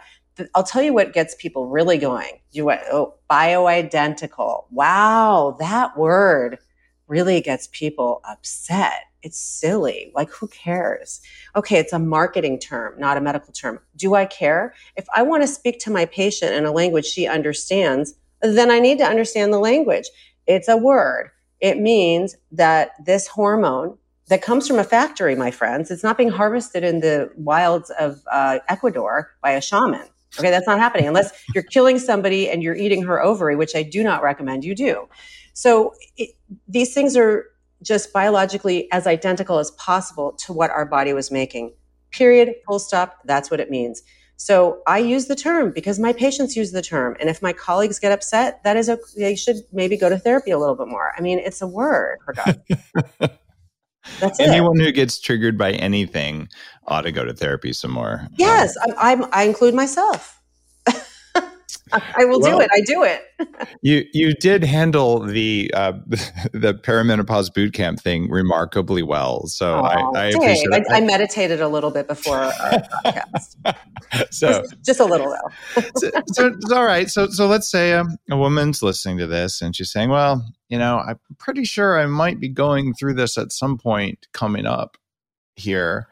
Speaker 3: I'll tell you what gets people really going. You oh, bioidentical. Wow, that word really gets people upset. It's silly. Like, who cares? Okay, it's a marketing term, not a medical term. Do I care? If I want to speak to my patient in a language she understands, then I need to understand the language. It's a word. It means that this hormone that comes from a factory, my friends, it's not being harvested in the wilds of uh, Ecuador by a shaman. Okay, that's not happening unless you're killing somebody and you're eating her ovary, which I do not recommend you do. So it, these things are just biologically as identical as possible to what our body was making. Period, full stop, that's what it means. So I use the term because my patients use the term. And if my colleagues get upset, that is a, they should maybe go to therapy a little bit more. I mean, it's a word, for God.
Speaker 1: That's Anyone it. who gets triggered by anything ought to go to therapy some more.
Speaker 3: Yes, um, I, I include myself. I will well, do it. I do it.
Speaker 1: you you did handle the uh, the perimenopause boot camp thing remarkably well. So oh, I, I appreciate
Speaker 3: it. I, I, meditated a little bit before our podcast. so just, just, a little though.
Speaker 1: so, so, it's all right. So so let's say um, a woman's listening to this and she's saying, "Well, you know, I'm pretty sure I might be going through this at some point coming up here."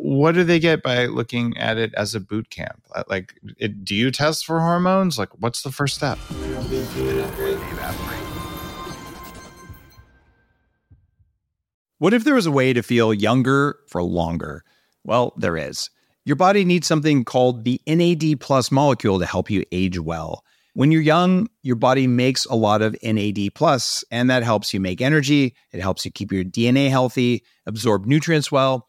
Speaker 1: What do they get by looking at it as a boot camp? Uh, like, it, do you test for hormones? Like, what's the first step?
Speaker 4: What if there was a way to feel younger for longer? Well, there is. Your body needs something called the NAD plus molecule to help you age well. When you're young, your body makes a lot of NAD plus, and that helps you make energy. It helps you keep your DNA healthy, absorb nutrients well,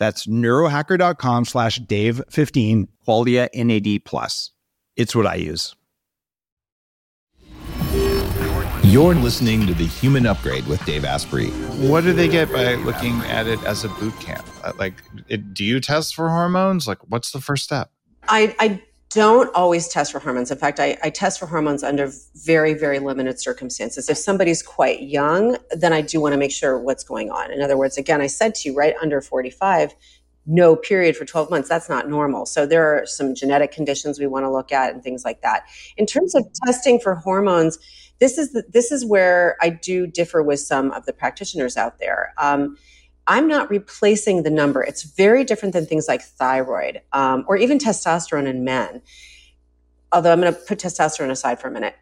Speaker 4: That's neurohacker.com slash Dave15, Qualia NAD Plus. It's what I use.
Speaker 5: You're listening to The Human Upgrade with Dave Asprey.
Speaker 1: What do they get by looking at it as a boot camp? Uh, like, it, do you test for hormones? Like, what's the first step?
Speaker 3: I, I don't always test for hormones. In fact, I, I, test for hormones under very, very limited circumstances. If somebody's quite young, then I do want to make sure what's going on. In other words, again, I said to you, right under 45, no period for 12 months. That's not normal. So there are some genetic conditions we want to look at and things like that. In terms of testing for hormones, this is the, this is where I do differ with some of the practitioners out there. Um, I'm not replacing the number. It's very different than things like thyroid um, or even testosterone in men. Although I'm going to put testosterone aside for a minute.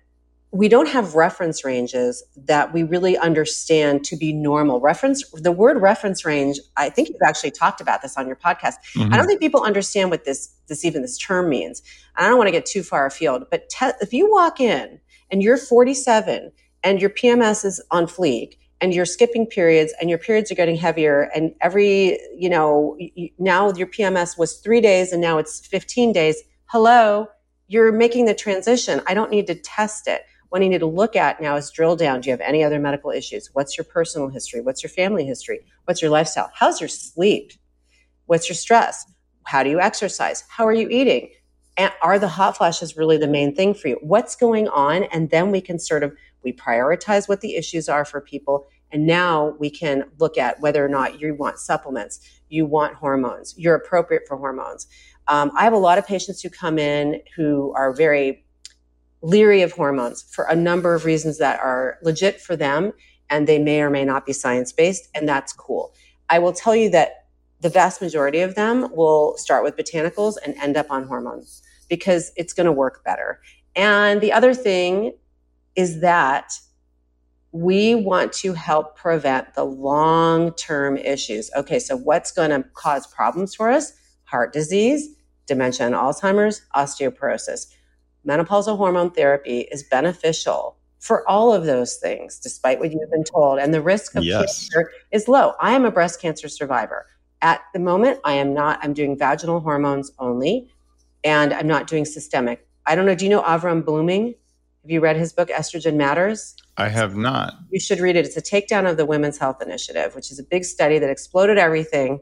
Speaker 3: We don't have reference ranges that we really understand to be normal. Reference, the word reference range, I think you've actually talked about this on your podcast. Mm-hmm. I don't think people understand what this, this even this term means. And I don't want to get too far afield, but te- if you walk in and you're 47 and your PMS is on fleek and you're skipping periods and your periods are getting heavier and every you know now your pms was three days and now it's 15 days. Hello you're making the transition. I don't need to test it. What i need to look at now is drill down. Do you have any other medical issues? What's your personal history? What's your family history? What's your lifestyle? How's your sleep? What's your stress? How do you exercise? How are you eating? And are the hot flashes really the main thing for you? What's going on? And then we can sort of we prioritize what the issues are for people. And now we can look at whether or not you want supplements, you want hormones, you're appropriate for hormones. Um, I have a lot of patients who come in who are very leery of hormones for a number of reasons that are legit for them and they may or may not be science based, and that's cool. I will tell you that the vast majority of them will start with botanicals and end up on hormones because it's going to work better. And the other thing is that we want to help prevent the long term issues. Okay, so what's going to cause problems for us? Heart disease, dementia and Alzheimer's, osteoporosis. Menopausal hormone therapy is beneficial for all of those things, despite what you've been told. And the risk of yes. cancer is low. I am a breast cancer survivor. At the moment, I am not, I'm doing vaginal hormones only, and I'm not doing systemic. I don't know. Do you know Avrum Bluming? Have you read his book, Estrogen Matters?
Speaker 1: I have not.
Speaker 3: You should read it. It's a takedown of the Women's Health Initiative, which is a big study that exploded everything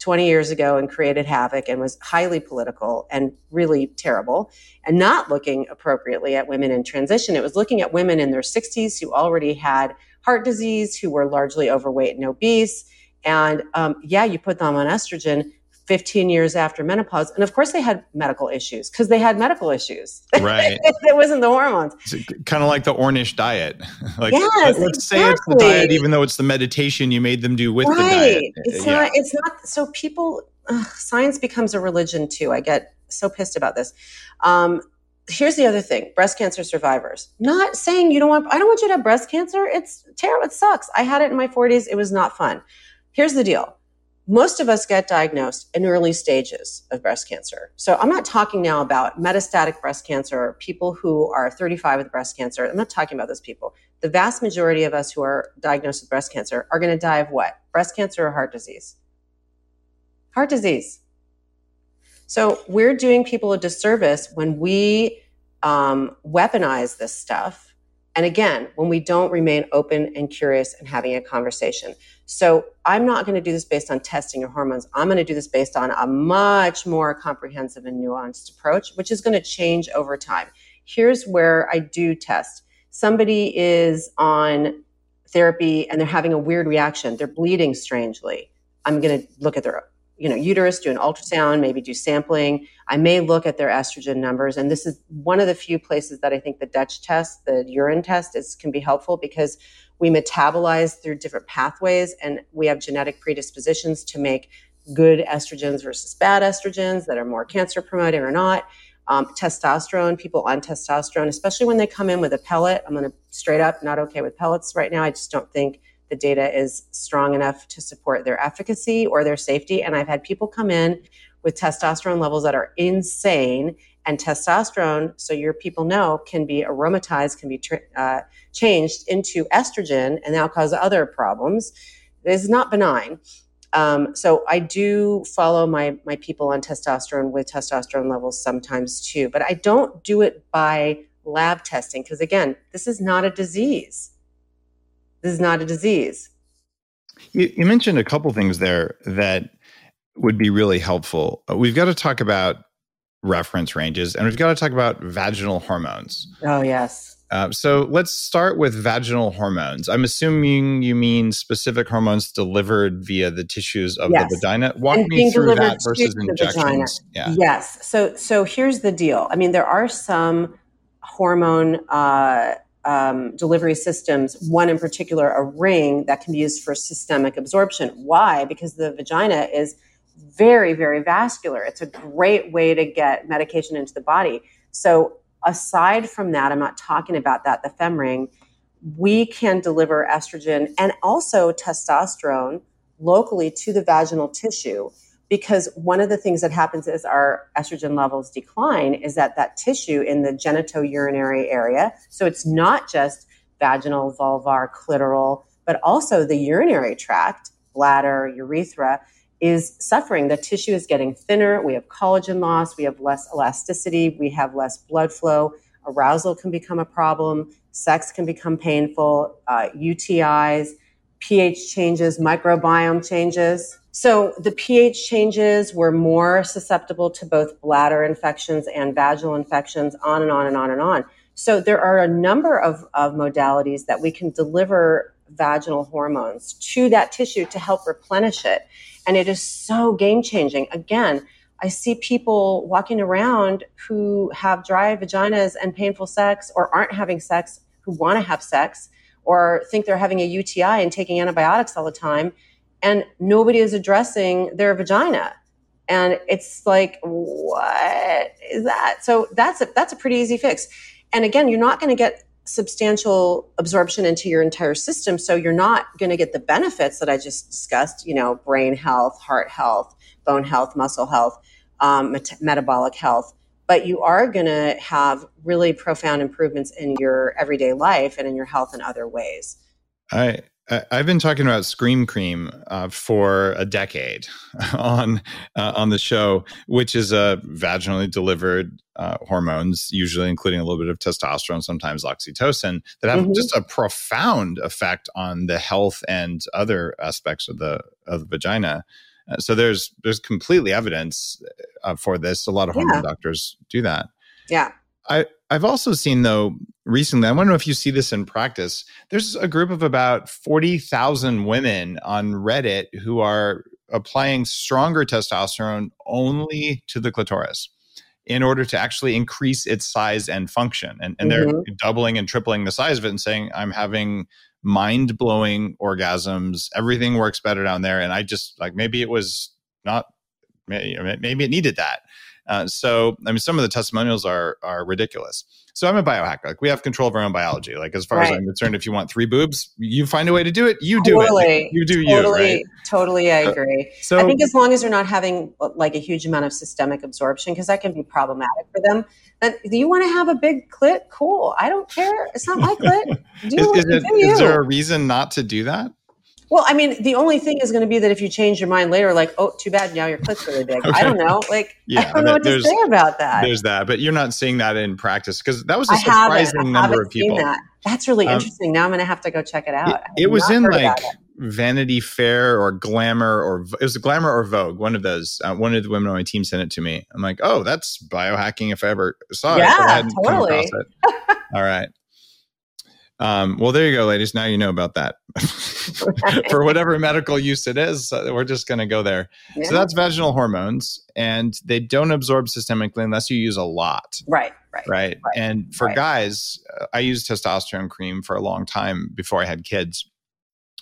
Speaker 3: 20 years ago and created havoc and was highly political and really terrible and not looking appropriately at women in transition. It was looking at women in their 60s who already had heart disease, who were largely overweight and obese. And um, yeah, you put them on estrogen, 15 years after menopause. And of course, they had medical issues because they had medical issues.
Speaker 1: Right.
Speaker 3: it wasn't the hormones.
Speaker 1: It's kind of like the Ornish diet. like,
Speaker 3: yes,
Speaker 1: let's exactly. say it's the diet, even though it's the meditation you made them do with right. the diet.
Speaker 3: It's yeah. not, it's not, so people, ugh, science becomes a religion too. I get so pissed about this. Um, here's the other thing breast cancer survivors not saying you don't want i don't want you to have breast cancer it's terrible it sucks i had it in my 40s it was not fun here's the deal most of us get diagnosed in early stages of breast cancer. So I'm not talking now about metastatic breast cancer, or people who are 35 with breast cancer. I'm not talking about those people. The vast majority of us who are diagnosed with breast cancer are going to die of what? Breast cancer or heart disease? Heart disease. So we're doing people a disservice when we um, weaponize this stuff and again, when we don't remain open and curious and having a conversation. So I'm not going to do this based on testing your hormones. I'm going to do this based on a much more comprehensive and nuanced approach, which is going to change over time. Here's where I do test. Somebody is on therapy and they're having a weird reaction. They're bleeding strangely. I'm going to look at their you know uterus do an ultrasound maybe do sampling. I may look at their estrogen numbers and this is one of the few places that i think the dutch test the urine test is can be helpful because we metabolize through different pathways and we have genetic predispositions to make good estrogens versus bad estrogens that are more cancer promoting or not. Um, testosterone people on testosterone especially when they come in with a pellet. I'm going to straight up not okay with pellets right now. I just don't think the data is strong enough to support their efficacy or their safety. And I've had people come in with testosterone levels that are insane. And testosterone, so your people know, can be aromatized, can be uh, changed into estrogen and now cause other problems. It is not benign. Um, so I do follow my my people on testosterone with testosterone levels sometimes too, but I don't do it by lab testing because again, this is not a disease. This is not a disease.
Speaker 1: You, you mentioned a couple things there that would be really helpful. Uh, we've got to talk about reference ranges and we've got to talk about vaginal hormones.
Speaker 3: Oh, yes.
Speaker 1: Uh, so let's start with vaginal hormones. I'm assuming you mean specific hormones delivered via the tissues of yes. the vagina. Walk and me through that versus injections.
Speaker 3: Yeah. Yes. So so here's the deal. I mean, there are some hormone uh, um, delivery systems, one in particular, a ring that can be used for systemic absorption. Why? Because the vagina is very, very vascular. It's a great way to get medication into the body. So, aside from that, I'm not talking about that, the Femring, we can deliver estrogen and also testosterone locally to the vaginal tissue because one of the things that happens as our estrogen levels decline is that that tissue in the genitourinary area so it's not just vaginal vulvar clitoral but also the urinary tract bladder urethra is suffering. The tissue is getting thinner. We have collagen loss. We have less elasticity. We have less blood flow. Arousal can become a problem. Sex can become painful. Uh, utis ph changes microbiome changes so the pH changes were more susceptible to both bladder infections and vaginal infections, on and on and on and on. So there are a number of, of modalities that we can deliver vaginal hormones to that tissue to help replenish it. And it is so game changing. Again, I see people walking around who have dry vaginas and painful sex or aren't having sex who want to have sex or think they're having a UTI and taking antibiotics all the time and nobody is addressing their vagina. And it's like what is that? So that's a that's a pretty easy fix. And again you're not going to get substantial absorption into your entire system so you're not going to get the benefits that i just discussed you know brain health heart health bone health muscle health um, met- metabolic health. But you are going to have really profound improvements in your everyday life and in your health in other ways.
Speaker 1: I I've been talking about Scream Cream uh, for a decade on uh, on the show, which is a vaginally delivered uh, hormones, usually including a little bit of testosterone, sometimes oxytocin, that have mm-hmm. just a profound effect on the health and other aspects of the of the vagina. Uh, so there's there's completely evidence uh, for this. A lot of hormone yeah. doctors do that.
Speaker 3: Yeah.
Speaker 1: I, I've also seen though recently, I want to know if you see this in practice. There's a group of about 40,000 women on Reddit who are applying stronger testosterone only to the clitoris in order to actually increase its size and function. And, and mm-hmm. they're doubling and tripling the size of it and saying, I'm having mind blowing orgasms. Everything works better down there. And I just like maybe it was not, maybe it needed that. Uh, so, I mean, some of the testimonials are are ridiculous. so I'm a biohacker. Like we have control of our own biology. Like as far as I'm concerned, if you want three boobs, you find a way to do it. You do
Speaker 3: totally,
Speaker 1: it. Like, you do
Speaker 3: totally,
Speaker 1: you. Right.
Speaker 3: totally. I
Speaker 1: So-
Speaker 3: agree.
Speaker 1: So
Speaker 3: I think as long as you're not having uh, like a huge amount of systemic absorption, because that can be problematic for them. Do you want to have a big clit? Cool. I don't care. It's not my clit. Do,
Speaker 1: is, is,
Speaker 3: do
Speaker 1: it,
Speaker 3: you.
Speaker 1: is there a reason not to do that?
Speaker 3: Well, I mean, the only thing is going to be that if you change your mind later, like, oh, too bad, now your clit's really big. I don't know. Like,
Speaker 1: Yeah,
Speaker 3: I don't know what to say about that.
Speaker 1: There's that, but you're not seeing that in practice because that was a surprising
Speaker 3: I
Speaker 1: number of people.
Speaker 3: seen that. That's really
Speaker 1: Um,
Speaker 3: interesting. Now I'm going to have to go check it out.
Speaker 1: It, it was in like
Speaker 3: it.
Speaker 1: Vanity Fair or Glamour or it was Glamour or Vogue. One of those. Uh, one of the women on my team sent it to me. I'm like, oh, that's biohacking if I ever saw it.
Speaker 3: Yeah, totally.
Speaker 1: it. All right. Um, well, there you go, ladies. Now you know about that. For whatever medical use it is, uh, we're just going to go there.
Speaker 3: Yeah.
Speaker 1: So that's vaginal hormones, and they don't absorb systemically unless you use a lot
Speaker 3: right, right.
Speaker 1: right?
Speaker 3: Right.
Speaker 1: And for
Speaker 3: Right.
Speaker 1: guys, uh, I used testosterone cream for a long time before I had kids.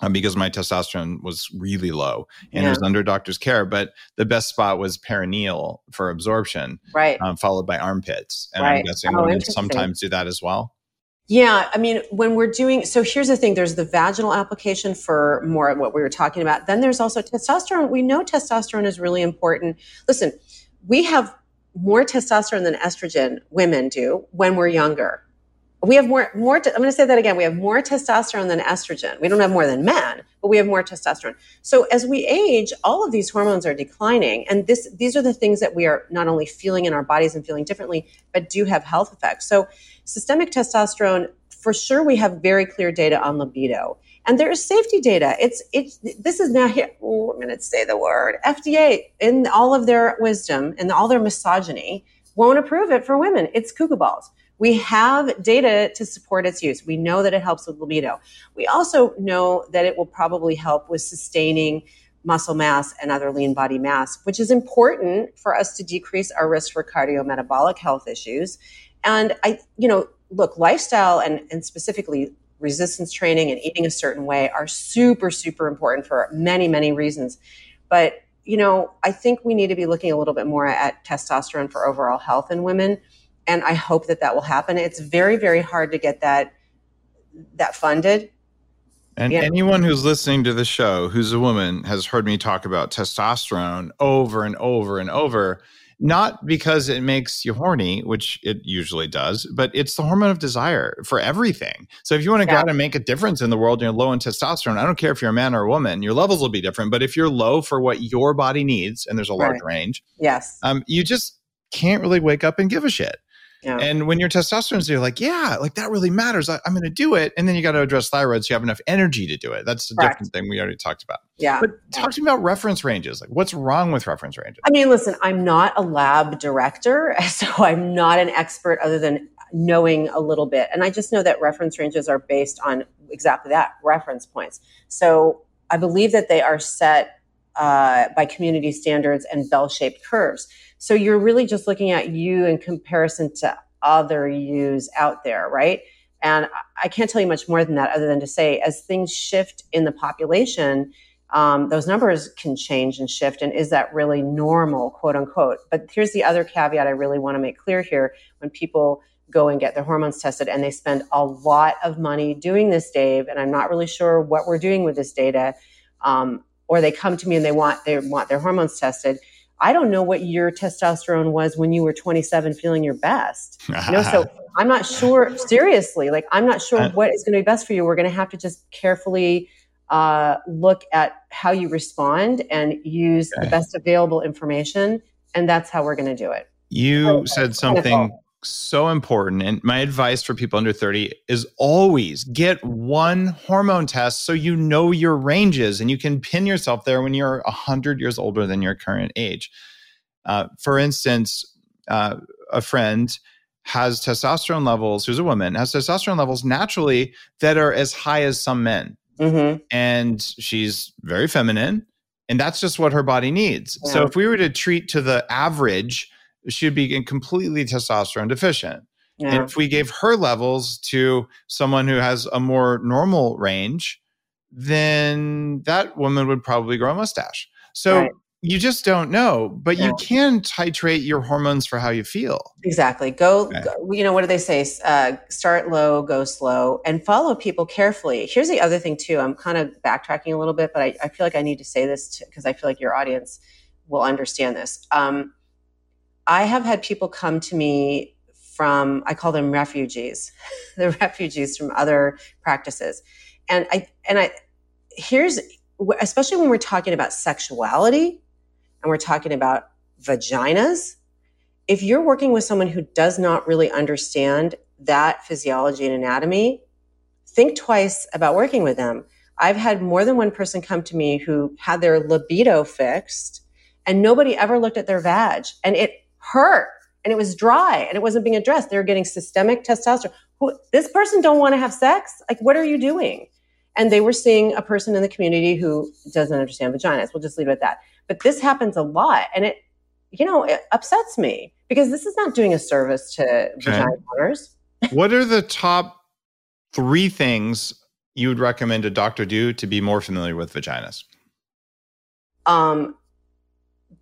Speaker 1: Um, because my testosterone was really low and it
Speaker 3: Yeah.
Speaker 1: was under doctor's care, but the best spot was perineal for absorption,
Speaker 3: Right.
Speaker 1: um, followed by armpits. And I'm guessing
Speaker 3: Oh,
Speaker 1: women sometimes do that as well.
Speaker 3: Yeah, I mean, when we're doing so, here's the thing: there's the vaginal application for more of what we were talking about. Then there's also testosterone. We know testosterone is really important. Listen, we have more testosterone than estrogen. Women do when we're younger. We have more. More. I'm going to say that again. We have more testosterone than estrogen. We don't have more than men, but we have more testosterone. So as we age, all of these hormones are declining, and this these are the things that we are not only feeling in our bodies and feeling differently, but do have health effects. So systemic testosterone for sure we have very clear data on libido and there is safety data it's it's this is now here ooh, i'm going to say the word fda in all of their wisdom and all their misogyny won't approve it for women it's cuckoo balls we have data to support its use we know that it helps with libido we also know that it will probably help with sustaining muscle mass and other lean body mass which is important for us to decrease our risk for cardiometabolic health issues and I, you know, look, lifestyle and, and specifically resistance training and eating a certain way are super, super important for many, many reasons. But, you know, I think we need to be looking a little bit more at testosterone for overall health in women. And I hope that that will happen. It's very, very hard to get that that funded.
Speaker 1: And
Speaker 3: Yeah.
Speaker 1: anyone who's listening to the show who's a woman has heard me talk about testosterone over and over and over, not because it makes you horny, which it usually does, but it's the hormone of desire for everything. So if you want to go out and make a difference in the world you're low in testosterone, I don't care if you're a man or a woman, your levels will be different. But if you're low for what your body needs, and there's a large
Speaker 3: Right.
Speaker 1: range,
Speaker 3: Yes.
Speaker 1: um, you just can't really wake up and give a shit.
Speaker 3: Yeah.
Speaker 1: And when your testosterone's, you're like, yeah, like that really matters. I, I'm going to do it. And then you got to address thyroid so you have enough energy to do it. That's a
Speaker 3: Correct.
Speaker 1: different thing we already talked about.
Speaker 3: yeah.
Speaker 1: But talk to me about reference ranges. Like, what's wrong with reference ranges?
Speaker 3: I mean, listen, I'm not a lab director, so I'm not an expert other than knowing a little bit. And I just know that reference ranges are based on exactly that reference points. So I believe that they are set uh, by community standards and bell shaped curves. So you're really just looking at you in comparison to other yous out there, right? And I- can't tell you much more than that, other than to say, as things shift in the population, um, those numbers can change and shift. And is that really normal, quote unquote? But here's the other caveat I really want to make clear here when people go and get their hormones tested and they spend a lot of money doing this, Dave, and I'm not really sure what we're doing with this data. Um, or they come to me and they want they want their hormones tested. I don't know what your testosterone was when you were 27 feeling your best. You know, so I'm not sure, seriously, like I'm not sure what is going to be best for you. We're going to have to just carefully uh, look at how you respond and use
Speaker 1: Okay.
Speaker 3: the best available information. And that's how we're going to do it.
Speaker 1: you said something. So important. And my advice for people under 30 is always get one hormone test so you know your ranges and you can pin yourself there when you're 100 years older than your current age. Uh, for instance, uh, a friend has testosterone levels, who's a woman, has testosterone levels naturally that are as high as some men.
Speaker 3: hmm
Speaker 1: And she's very feminine, and that's just what her body needs. So if we were to treat to the average, she'd be completely testosterone deficient. And if we gave her levels to someone who has a more normal range, then that woman would probably grow a mustache. So
Speaker 3: Right.
Speaker 1: you just don't know, but
Speaker 3: Yeah.
Speaker 1: you can titrate your hormones for how you feel.
Speaker 3: Exactly. Go,
Speaker 1: Okay.
Speaker 3: go- you know, what do they say? Uh, start low, go slow, and follow people carefully. Here's the other thing, too. I'm kind of backtracking a little bit, but I, I feel like I need to say this because I feel like your audience will understand this. Um, I have had people come to me from, I call them refugees, the refugees from other practices. And I, and I, here's, especially when we're talking about sexuality and we're talking about vaginas, if you're working with someone who does not really understand that physiology and anatomy, think twice about working with them. I've had more than one person come to me who had their libido fixed and nobody ever looked at their vag and it hurt and it was dry and it wasn't being addressed. They were getting systemic testosterone. Who, this person don't want to have sex? Like, what are you doing? And they were seeing a person in the community who doesn't understand vaginas. We'll just leave it at that. But this happens a lot. And it, you know, it upsets me because this is not doing a service to vagina owners.
Speaker 1: what are the top three things you would recommend a doctor do to be more familiar with vaginas?
Speaker 3: Um,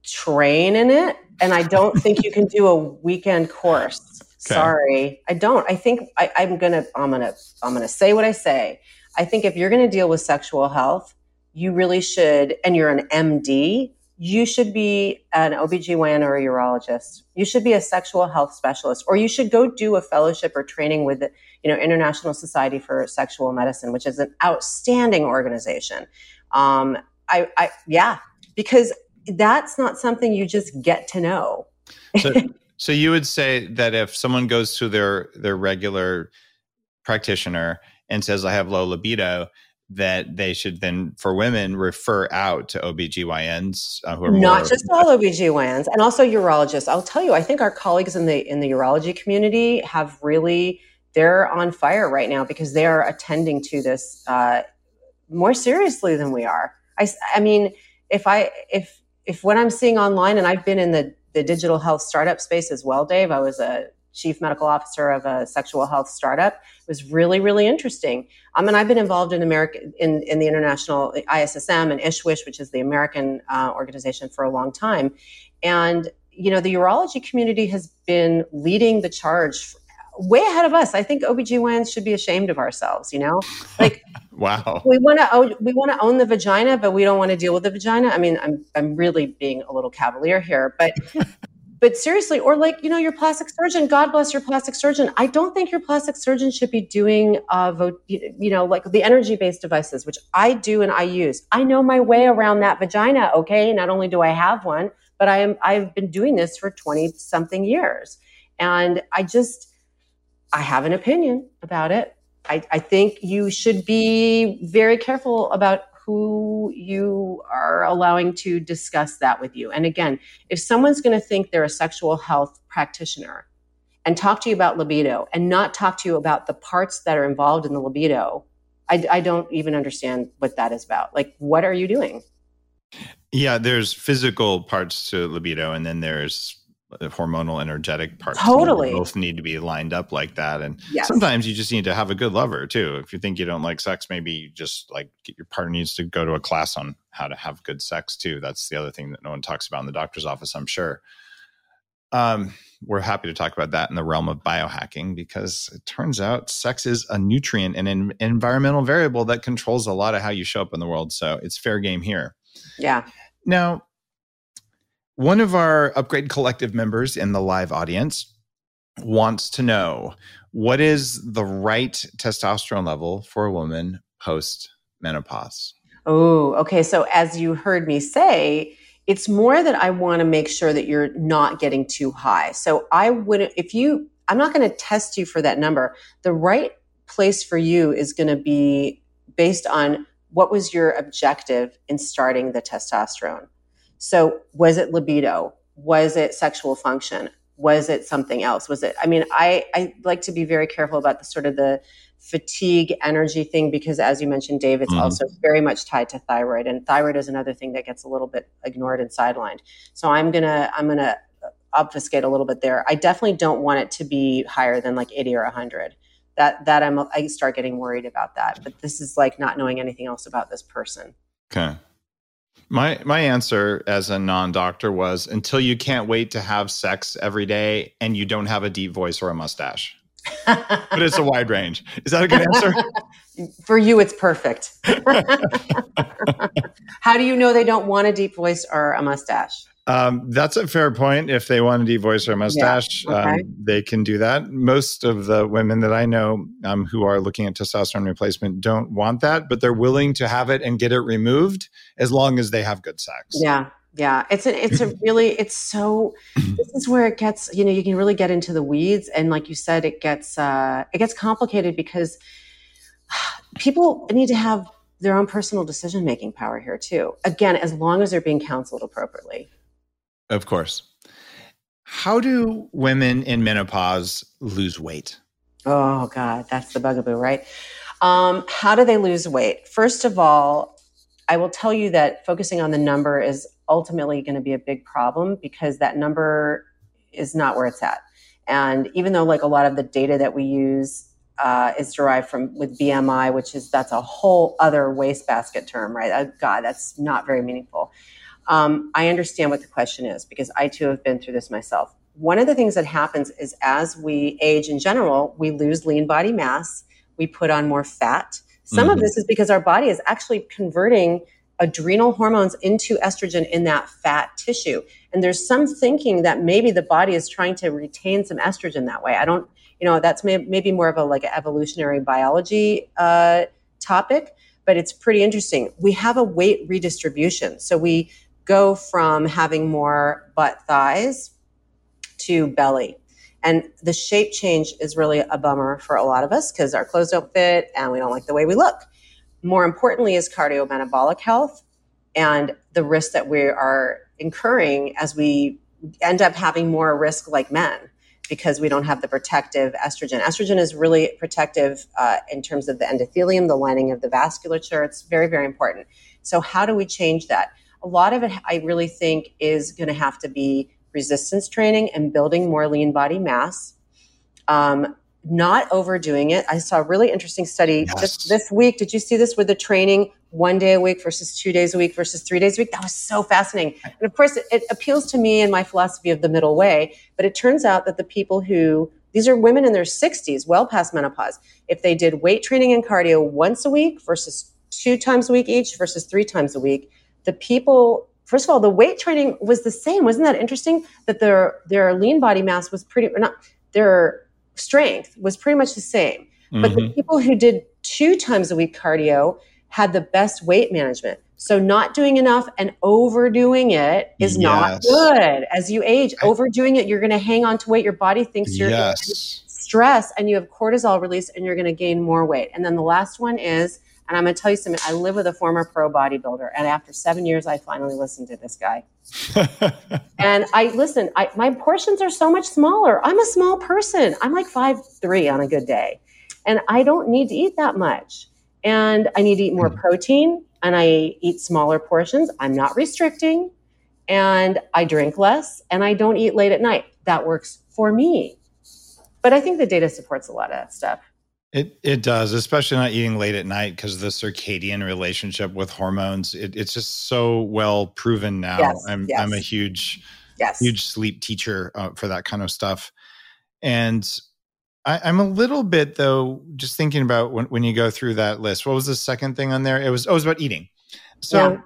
Speaker 3: train in it. And I don't think you can do a weekend course.
Speaker 1: Okay.
Speaker 3: Sorry. I don't. I think I, I'm gonna I'm gonna I'm gonna say what I say. I think if you're gonna deal with sexual health, you really should, and you're an MD, you should be an OBGYN or a urologist. You should be a sexual health specialist, or you should go do a fellowship or training with the you know International Society for Sexual Medicine, which is an outstanding organization. Um, I, I yeah, because that's not something you just get to know.
Speaker 1: So, so you would say that if someone goes to their their regular practitioner and says I have low libido, that they should then for women refer out to OBGYNs uh, who are
Speaker 3: not
Speaker 1: more,
Speaker 3: just all OBGYNs and also urologists. I'll tell you, I think our colleagues in the in the urology community have really they're on fire right now because they are attending to this uh, more seriously than we are. I, I mean, if I if if what I'm seeing online, and I've been in the the digital health startup space as well, Dave. I was a chief medical officer of a sexual health startup. It was really really interesting. i mean I've been involved in America in, in the international ISSM and ISSWSH, which is the American uh, organization, for a long time. And you know, the urology community has been leading the charge way ahead of us. I think OBGYNs should be ashamed of ourselves, you know? Like
Speaker 1: wow.
Speaker 3: we want to own, we want to own the vagina, but we don't want to deal with the vagina. I mean, I'm I'm really being a little cavalier here, but but seriously, or like you know, your plastic surgeon. God bless your plastic surgeon. I don't think your plastic surgeon should be doing uh, vo- you know, like the energy based devices, which I do and I use. I know my way around that vagina. Okay, not only do I have one, but I am I've been doing this for twenty something years, and I just I have an opinion about it. I, I think you should be very careful about who you are allowing to discuss that with you. And again, if someone's going to think they're a sexual health practitioner and talk to you about libido and not talk to you about the parts that are involved in the libido, I, I don't even understand what that is about. Like, what are you doing?
Speaker 1: Yeah, there's physical parts to libido, and then there's the hormonal, energetic parts.
Speaker 3: Totally.
Speaker 1: Both need to be lined up like that. And
Speaker 3: Yes.
Speaker 1: sometimes you just need to have a good lover too. If you think you don't like sex, maybe you just like get your partner needs to go to a class on how to have good sex too. That's the other thing that no one talks about in the doctor's office, I'm sure. Um, we're happy to talk about that in the realm of biohacking because it turns out sex is a nutrient and an environmental variable that controls a lot of how you show up in the world. So it's fair game here.
Speaker 3: Yeah.
Speaker 1: Now, one of our Upgrade Collective members in the live audience wants to know what is the right testosterone level for a woman post menopause?
Speaker 3: Oh, okay. So as you heard me say, it's more that I want to make sure that you're not getting too high. So I wouldn't, if you, I'm not going to test you for that number. The right place for you is going to be based on what was your objective in starting the testosterone. So was it libido? Was it sexual function? Was it something else? Was it, I mean, I, I like to be very careful about the sort of the fatigue energy thing because as you mentioned dave it's
Speaker 1: Mhm.
Speaker 3: also very much tied to thyroid and thyroid is another thing that gets a little bit ignored and sidelined so i'm gonna i'm gonna obfuscate a little bit there i definitely don't want it to be higher than like 80 or 100 that that i'm i start getting worried about that but this is like not knowing anything else about this person
Speaker 1: Okay. My my answer as a non-doctor was until you can't wait to have sex every day and you don't have a deep voice or a mustache. but it's a wide range. Is that a good answer?
Speaker 3: For you, it's perfect. How do you know they don't want a deep voice or a mustache?
Speaker 1: Um, that's a fair point. If they want to deep voice or a mustache,
Speaker 3: Yeah, okay.
Speaker 1: um, they can do that. Most of the women that I know um, who are looking at testosterone replacement don't want that, but they're willing to have it and get it removed as long as they have good sex.
Speaker 3: Yeah, yeah. It's a, it's a really, it's so. This is where it gets. You know, you can really get into the weeds, and like you said, it gets uh, it gets complicated because people need to have their own personal decision making power here too. Again, as long as they're being counseled appropriately.
Speaker 1: Of course. How do women in menopause lose weight?
Speaker 3: Oh God, that's the bugaboo, right? Um, how do they lose weight? First of all, I will tell you that focusing on the number is ultimately going to be a big problem because that number is not where it's at. And even though like a lot of the data that we use uh, is derived from with BMI, which is that's a whole other wastebasket term, right? Uh, God, that's not very meaningful. Um, I understand what the question is because I too have been through this myself. One of the things that happens is as we age in general, we lose lean body mass, we put on more fat. Some of
Speaker 1: Mhm.
Speaker 3: this is because our body is actually converting adrenal hormones into estrogen in that fat tissue. And there's some thinking that maybe the body is trying to retain some estrogen that way. I don't, you know, that's may, maybe more of a like an evolutionary biology uh, topic, but it's pretty interesting. We have a weight redistribution. So we go from having more butt thighs to belly. And the shape change is really a bummer for a lot of us because our clothes don't fit and we don't like the way we look. More importantly, is cardiometabolic health and the risk that we are incurring as we end up having more risk like men because we don't have the protective estrogen. Estrogen is really protective uh, in terms of the endothelium, the lining of the vasculature. It's very, very important. So, how do we change that? A lot of it, I really think, is going to have to be resistance training and building more lean body mass. Um, not overdoing it. I saw a really interesting study
Speaker 1: Yes.
Speaker 3: just this week. Did you see this with the training one day a week versus two days a week versus three days a week? That was so fascinating. And of course, it, it appeals to me and my philosophy of the middle way. But it turns out that the people who these are women in their 60s, well past menopause, if they did weight training and cardio once a week versus two times a week each versus three times a week, the people first of all the weight training was the same wasn't that interesting that their their lean body mass was pretty or not their strength was pretty much the same but the
Speaker 1: Mhm.
Speaker 3: people who did two times a week cardio had the best weight management so not doing enough and overdoing it is not good as you age overdoing it you're going to hang on to weight your body thinks you're
Speaker 1: Yes.
Speaker 3: stress and you have cortisol release and you're going to gain more weight. And then the last one is, and I'm going to tell you something, I live with a former pro bodybuilder. And after seven years, I finally listened to this guy. And I listen, I, my portions are so much smaller. I'm a small person. I'm like five three on a good day. And I don't need to eat that much. And I need to eat more hmm. protein and I eat smaller portions. I'm not restricting and I drink less and I don't eat late at night. That works for me. But I think the data supports a lot of that stuff.
Speaker 1: It it does, especially not eating late at night because the circadian relationship with hormones. It, it's just so well proven now.
Speaker 3: Yes,
Speaker 1: I'm
Speaker 3: yes.
Speaker 1: I'm a huge
Speaker 3: Yes.
Speaker 1: huge sleep teacher uh, for that kind of stuff, and I, I'm a little bit though just thinking about when when you go through that list. What was the second thing on there? It was oh, it was about eating. So.
Speaker 3: Yeah.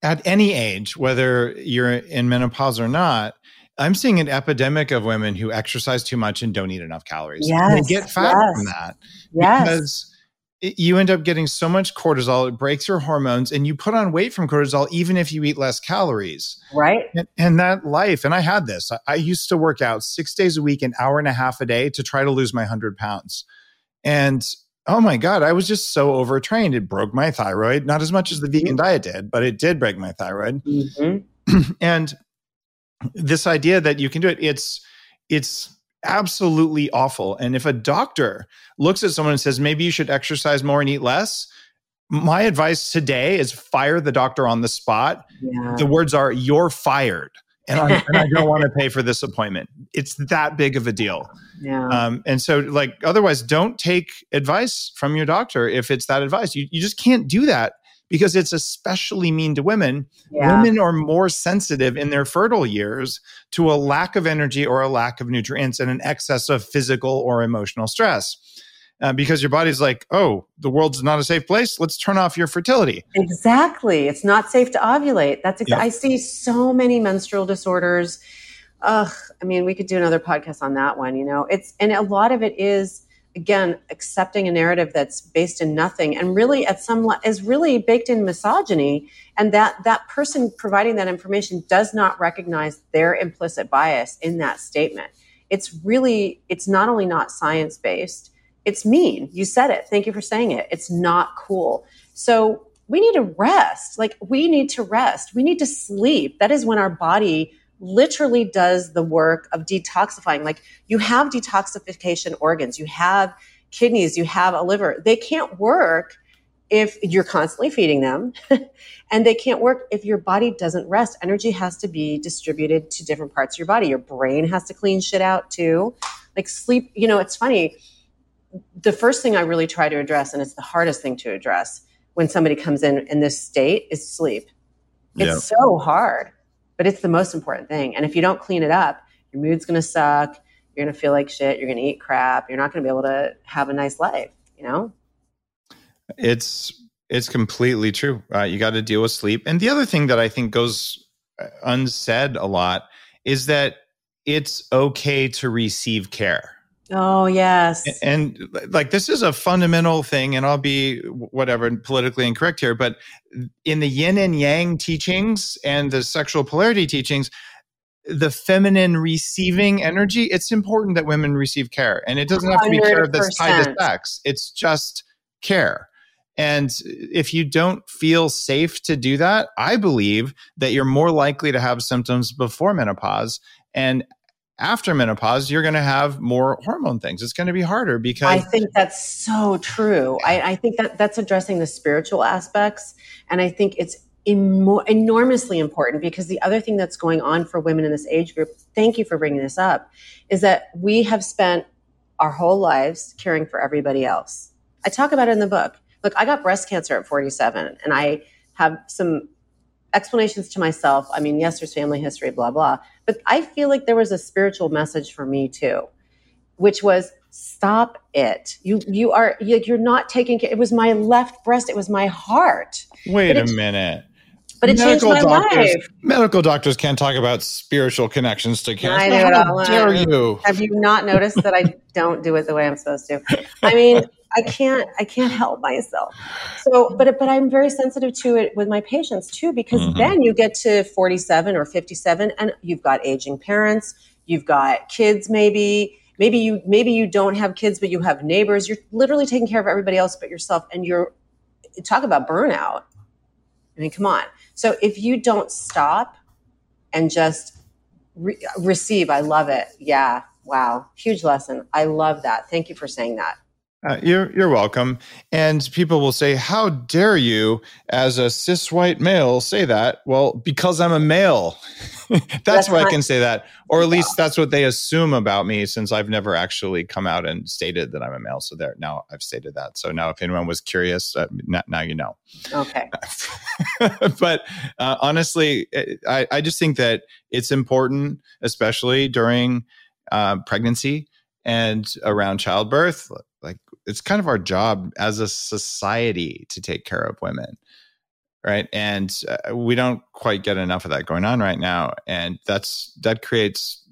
Speaker 1: At any age, whether you're in menopause or not, I'm seeing an epidemic of women who exercise too much and don't eat enough calories. And
Speaker 3: Yes,
Speaker 1: they get fat
Speaker 3: yes.
Speaker 1: from that
Speaker 3: Yes.
Speaker 1: because it, you end up getting so much cortisol, it breaks your hormones, and you put on weight from cortisol even if you eat less calories.
Speaker 3: right?
Speaker 1: And, and that life, and I had this. I, I used to work out six days a week, an hour and a half a day to try to lose my 100 pounds. And oh my God, I was just so overtrained. It broke my thyroid, not as much as the vegan diet did, but it did break my thyroid
Speaker 3: Mhm.
Speaker 1: and this idea that you can do it it's it's absolutely awful. And if a doctor looks at someone and says maybe you should exercise more and eat less my advice today is fire the doctor on the spot.
Speaker 3: Yeah.
Speaker 1: the words are you're fired. And, and i don't want to pay for this appointment. It's that big of a deal.
Speaker 3: Yeah.
Speaker 1: um, and so like otherwise don't take advice from your doctor if it's that advice. You, you just can't do that because it's especially mean to women.
Speaker 3: Yeah.
Speaker 1: Women are more sensitive in their fertile years to a lack of energy or a lack of nutrients and an excess of physical or emotional stress. Uh, because your body's like, oh, the world's not a safe place. Let's turn off your fertility.
Speaker 3: Exactly. It's not safe to ovulate. That's exa-
Speaker 1: Yeah.
Speaker 3: I see so many menstrual disorders. Ugh, I mean, we could do another podcast on that one, you know. It's and a lot of it is again accepting a narrative that's based in nothing and really at some le- is really baked in misogyny and that that person providing that information does not recognize their implicit bias in that statement. It's really it's not only not science based, it's mean. You said it. Thank you for saying it. It's not cool. So we need to rest. Like we need to rest. We need to sleep. That is when our body literally does the work of detoxifying. Like you have detoxification organs, you have kidneys, you have a liver. They can't work if you're constantly feeding them. and they can't work if your body doesn't rest. Energy has to be distributed to different parts of your body. Your brain has to clean shit out too. Like sleep, you know, it's funny the first thing I really try to address, and it's the hardest thing to address when somebody comes in in this state, is sleep. It's
Speaker 1: Yeah.
Speaker 3: so hard, but it's the most important thing. And if you don't clean it up, your mood's going to suck. You're going to feel like shit. You're going to eat crap. You're not going to be able to have a nice life, you know?
Speaker 1: It's it's completely true. Uh, you got to deal with sleep. And the other thing that I think goes uh, unsaid a lot is that it's okay to receive care.
Speaker 3: Oh, yes.
Speaker 1: And like this is a fundamental thing, and I'll be whatever politically incorrect here, but in the yin and yang teachings and the sexual polarity teachings, the feminine receiving energy, it's important that women receive care. And it doesn't have to be care that's tied to sex. It's just care. And if you don't feel safe to do that, I believe that you're more likely to have symptoms before menopause. And after menopause, you're going to have more hormone things. It's going to be harder because
Speaker 3: I think that's so true. I, I think that that's addressing the spiritual aspects. And I think it's emo- enormously important because the other thing that's going on for women in this age group, thank you for bringing this up, is that we have spent our whole lives caring for everybody else. I talk about it in the book. Look, I got breast cancer at 47 and I have some explanations to myself. I mean, yes, there's family history, blah, blah. But I feel like there was a spiritual message for me too, which was stop it. You you are you- you're not taking care. It was my left breast. It was my heart.
Speaker 1: wait
Speaker 3: But
Speaker 1: a minute.
Speaker 3: But it changed my
Speaker 1: doctors,
Speaker 3: life.
Speaker 1: medical doctors can't talk about spiritual connections to cancer.
Speaker 3: I it
Speaker 1: How dare you?
Speaker 3: Have you not noticed that I don't do it the way I'm supposed to? I mean, I can't I can't help myself. So, but but I'm very sensitive to it with my patients too because
Speaker 1: Mhm.
Speaker 3: then you get to 47 or 57 and you've got aging parents, you've got kids maybe, maybe you maybe you don't have kids but you have neighbors. You're literally taking care of everybody else but yourself and you're talk about burnout. I mean, come on. So if you don't stop and just re- receive, I love it. Yeah. Wow. Huge lesson. I love that. Thank you for saying that.
Speaker 1: Uh, you're you're welcome. And people will say, "How dare you, as a cis white male, say that?" Well, because I'm a male. that's,
Speaker 3: That's
Speaker 1: why I can say that, or at least that's what they assume about me, since I've never actually come out and stated that I'm a male. So there, now I've stated that. So now, if anyone was curious, uh, n- now you know.
Speaker 3: Okay.
Speaker 1: but uh, honestly, I, I just think that it's important, especially during uh, pregnancy and around childbirth. Like it's kind of our job as a society to take care of women, right? And uh, we don't quite get enough of that going on right now, and that's that creates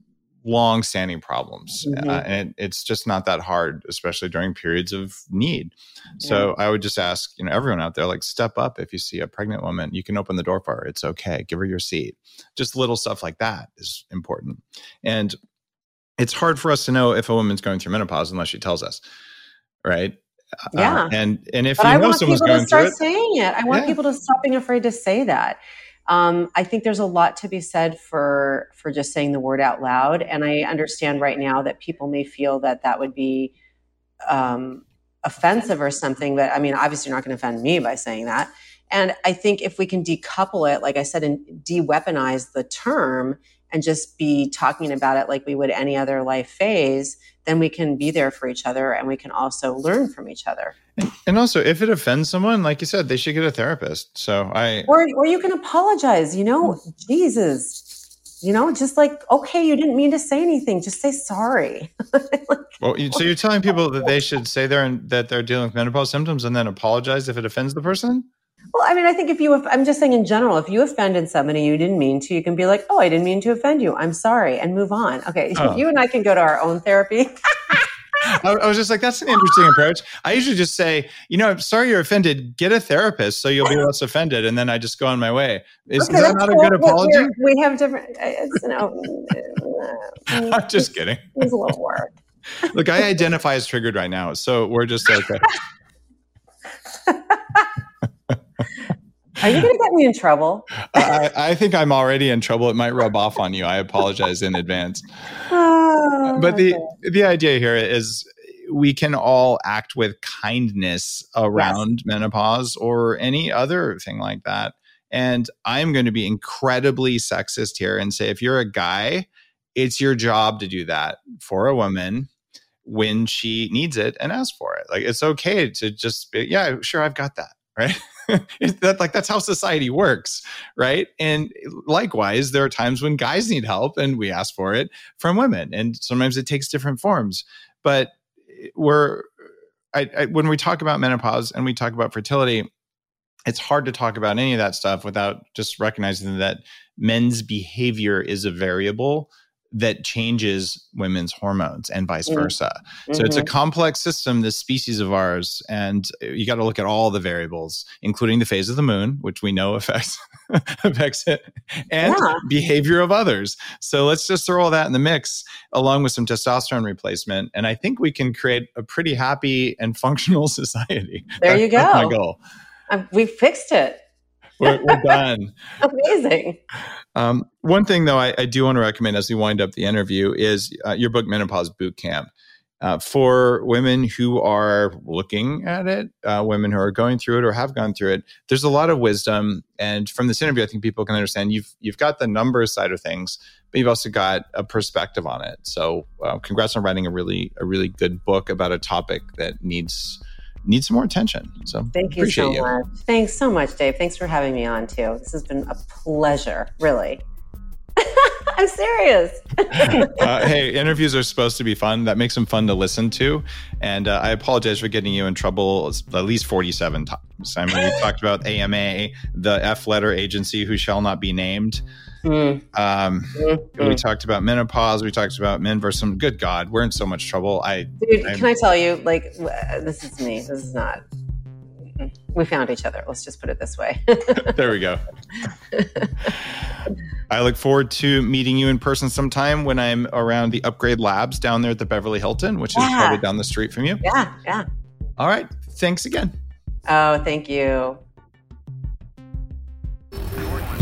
Speaker 1: long-standing problems,
Speaker 3: Mhm.
Speaker 1: uh, and it, it's just not that hard, especially during periods of need. So I would just ask, you know, everyone out there, like step up if you see a pregnant woman. You can open the door for her. It's okay. Give her your seat. Just little stuff like that is important. And it's hard for us to know if a woman's going through menopause unless she tells us, right? Uh,
Speaker 3: Yeah.
Speaker 1: and and if
Speaker 3: but
Speaker 1: you
Speaker 3: I
Speaker 1: know
Speaker 3: want
Speaker 1: someone's
Speaker 3: people to start
Speaker 1: it,
Speaker 3: saying it. I want
Speaker 1: Yeah.
Speaker 3: people to stop being afraid to say that. Um, I think there's a lot to be said for for just saying the word out loud, and I understand right now that people may feel that that would be um, offensive or something. But I mean, obviously, you're not going to offend me by saying that. And I think if we can decouple it, like I said, and de-weaponize the term and just be talking about it like we would any other life phase, then we can be there for each other and we can also learn from each other.
Speaker 1: And also, if it offends someone, like you said, they should get a therapist. So I,
Speaker 3: or or you can apologize. You know, mm. Jesus, you know, just like okay, you didn't mean to say anything. Just say sorry.
Speaker 1: well, so you're telling people that they should say they're in, that they're dealing with menopause symptoms and then apologize if it offends the person.
Speaker 3: Well, I mean, I think if you, I'm just saying in general, if you offended somebody you didn't mean to, you can be like, oh, I didn't mean to offend you. I'm sorry, and move on. Okay, oh. you and I can go to our own therapy.
Speaker 1: I, was just like, that's an interesting approach. I usually just say, you know, I'm sorry you're offended. Get a therapist so you'll be less offended, and then I just go on my way. Is, okay, is that not cool. a good apology?
Speaker 3: we have different. Uh, it's, you know,
Speaker 1: I'm just kidding.
Speaker 3: It's a little work.
Speaker 1: Look, I identify as triggered right now, so we're just okay.
Speaker 3: Are you going to get me in trouble?
Speaker 1: I, I, think I'm already in trouble. It might rub off on you. I apologize in advance. Oh, but the okay. the idea here is we can all act with kindness around yes. menopause or any other thing like that. And I'm going to be incredibly sexist here and say if you're a guy, it's your job to do that for a woman when she needs it and ask for it. Like it's okay to just be, yeah, sure, I've got that. Right. that like that's how society works, right? And likewise, there are times when guys need help and we ask for it from women, and sometimes it takes different forms. But eh, we're I, I, when we talk about menopause and we talk about fertility, it's hard to talk about any of that stuff without just recognizing that men's behavior is a variable that changes women's hormones and vice mm. versa. Mm-hmm. So it's a mm-hmm. complex system, this species of ours, and you got to look at all the variables, including the phase of the moon, which we know affects affects it, and yeah. behavior of others. So let's just throw all that in the mix, along with some testosterone replacement, and I think we can create a pretty happy and functional society.
Speaker 3: There you go. That's
Speaker 1: my goal.
Speaker 3: Um, we fixed it
Speaker 1: we're, we're done.
Speaker 3: Amazing.
Speaker 1: Um, one thing, though, I, I, do want to recommend as we wind up the interview is uh, your book, Menopause Boot Camp. Uh, for women who are looking at it, uh, women who are going through it or have gone through it, there's a lot of wisdom. And from this interview, I think people can understand you've you've got the numbers side of things, but you've also got a perspective on it. So, uh, congrats on writing a really a really good book about a topic that needs need some more attention. So
Speaker 3: thank you so you. much. Thanks so much, Dave. Thanks for having me on too. This has been a pleasure, really. I'm serious.
Speaker 1: uh, hey, interviews are supposed to be fun. That makes them fun to listen to. And uh, I apologize for getting you in trouble at least 47 times. I mean, we talked about AMA, the F letter agency who shall not be named. Mm. Um, mm-hmm. We talked about menopause. We talked about men versus some. Good God, we're in so much trouble. I,
Speaker 3: dude, I'm, can I tell you? Like, this is me. This is not. We found each other. Let's just put it this way.
Speaker 1: there we go. I look forward to meeting you in person sometime when I'm around the Upgrade Labs down there at the Beverly Hilton, which yeah. is probably down the street from you.
Speaker 3: Yeah, yeah.
Speaker 1: All right. Thanks again.
Speaker 3: Oh, thank you.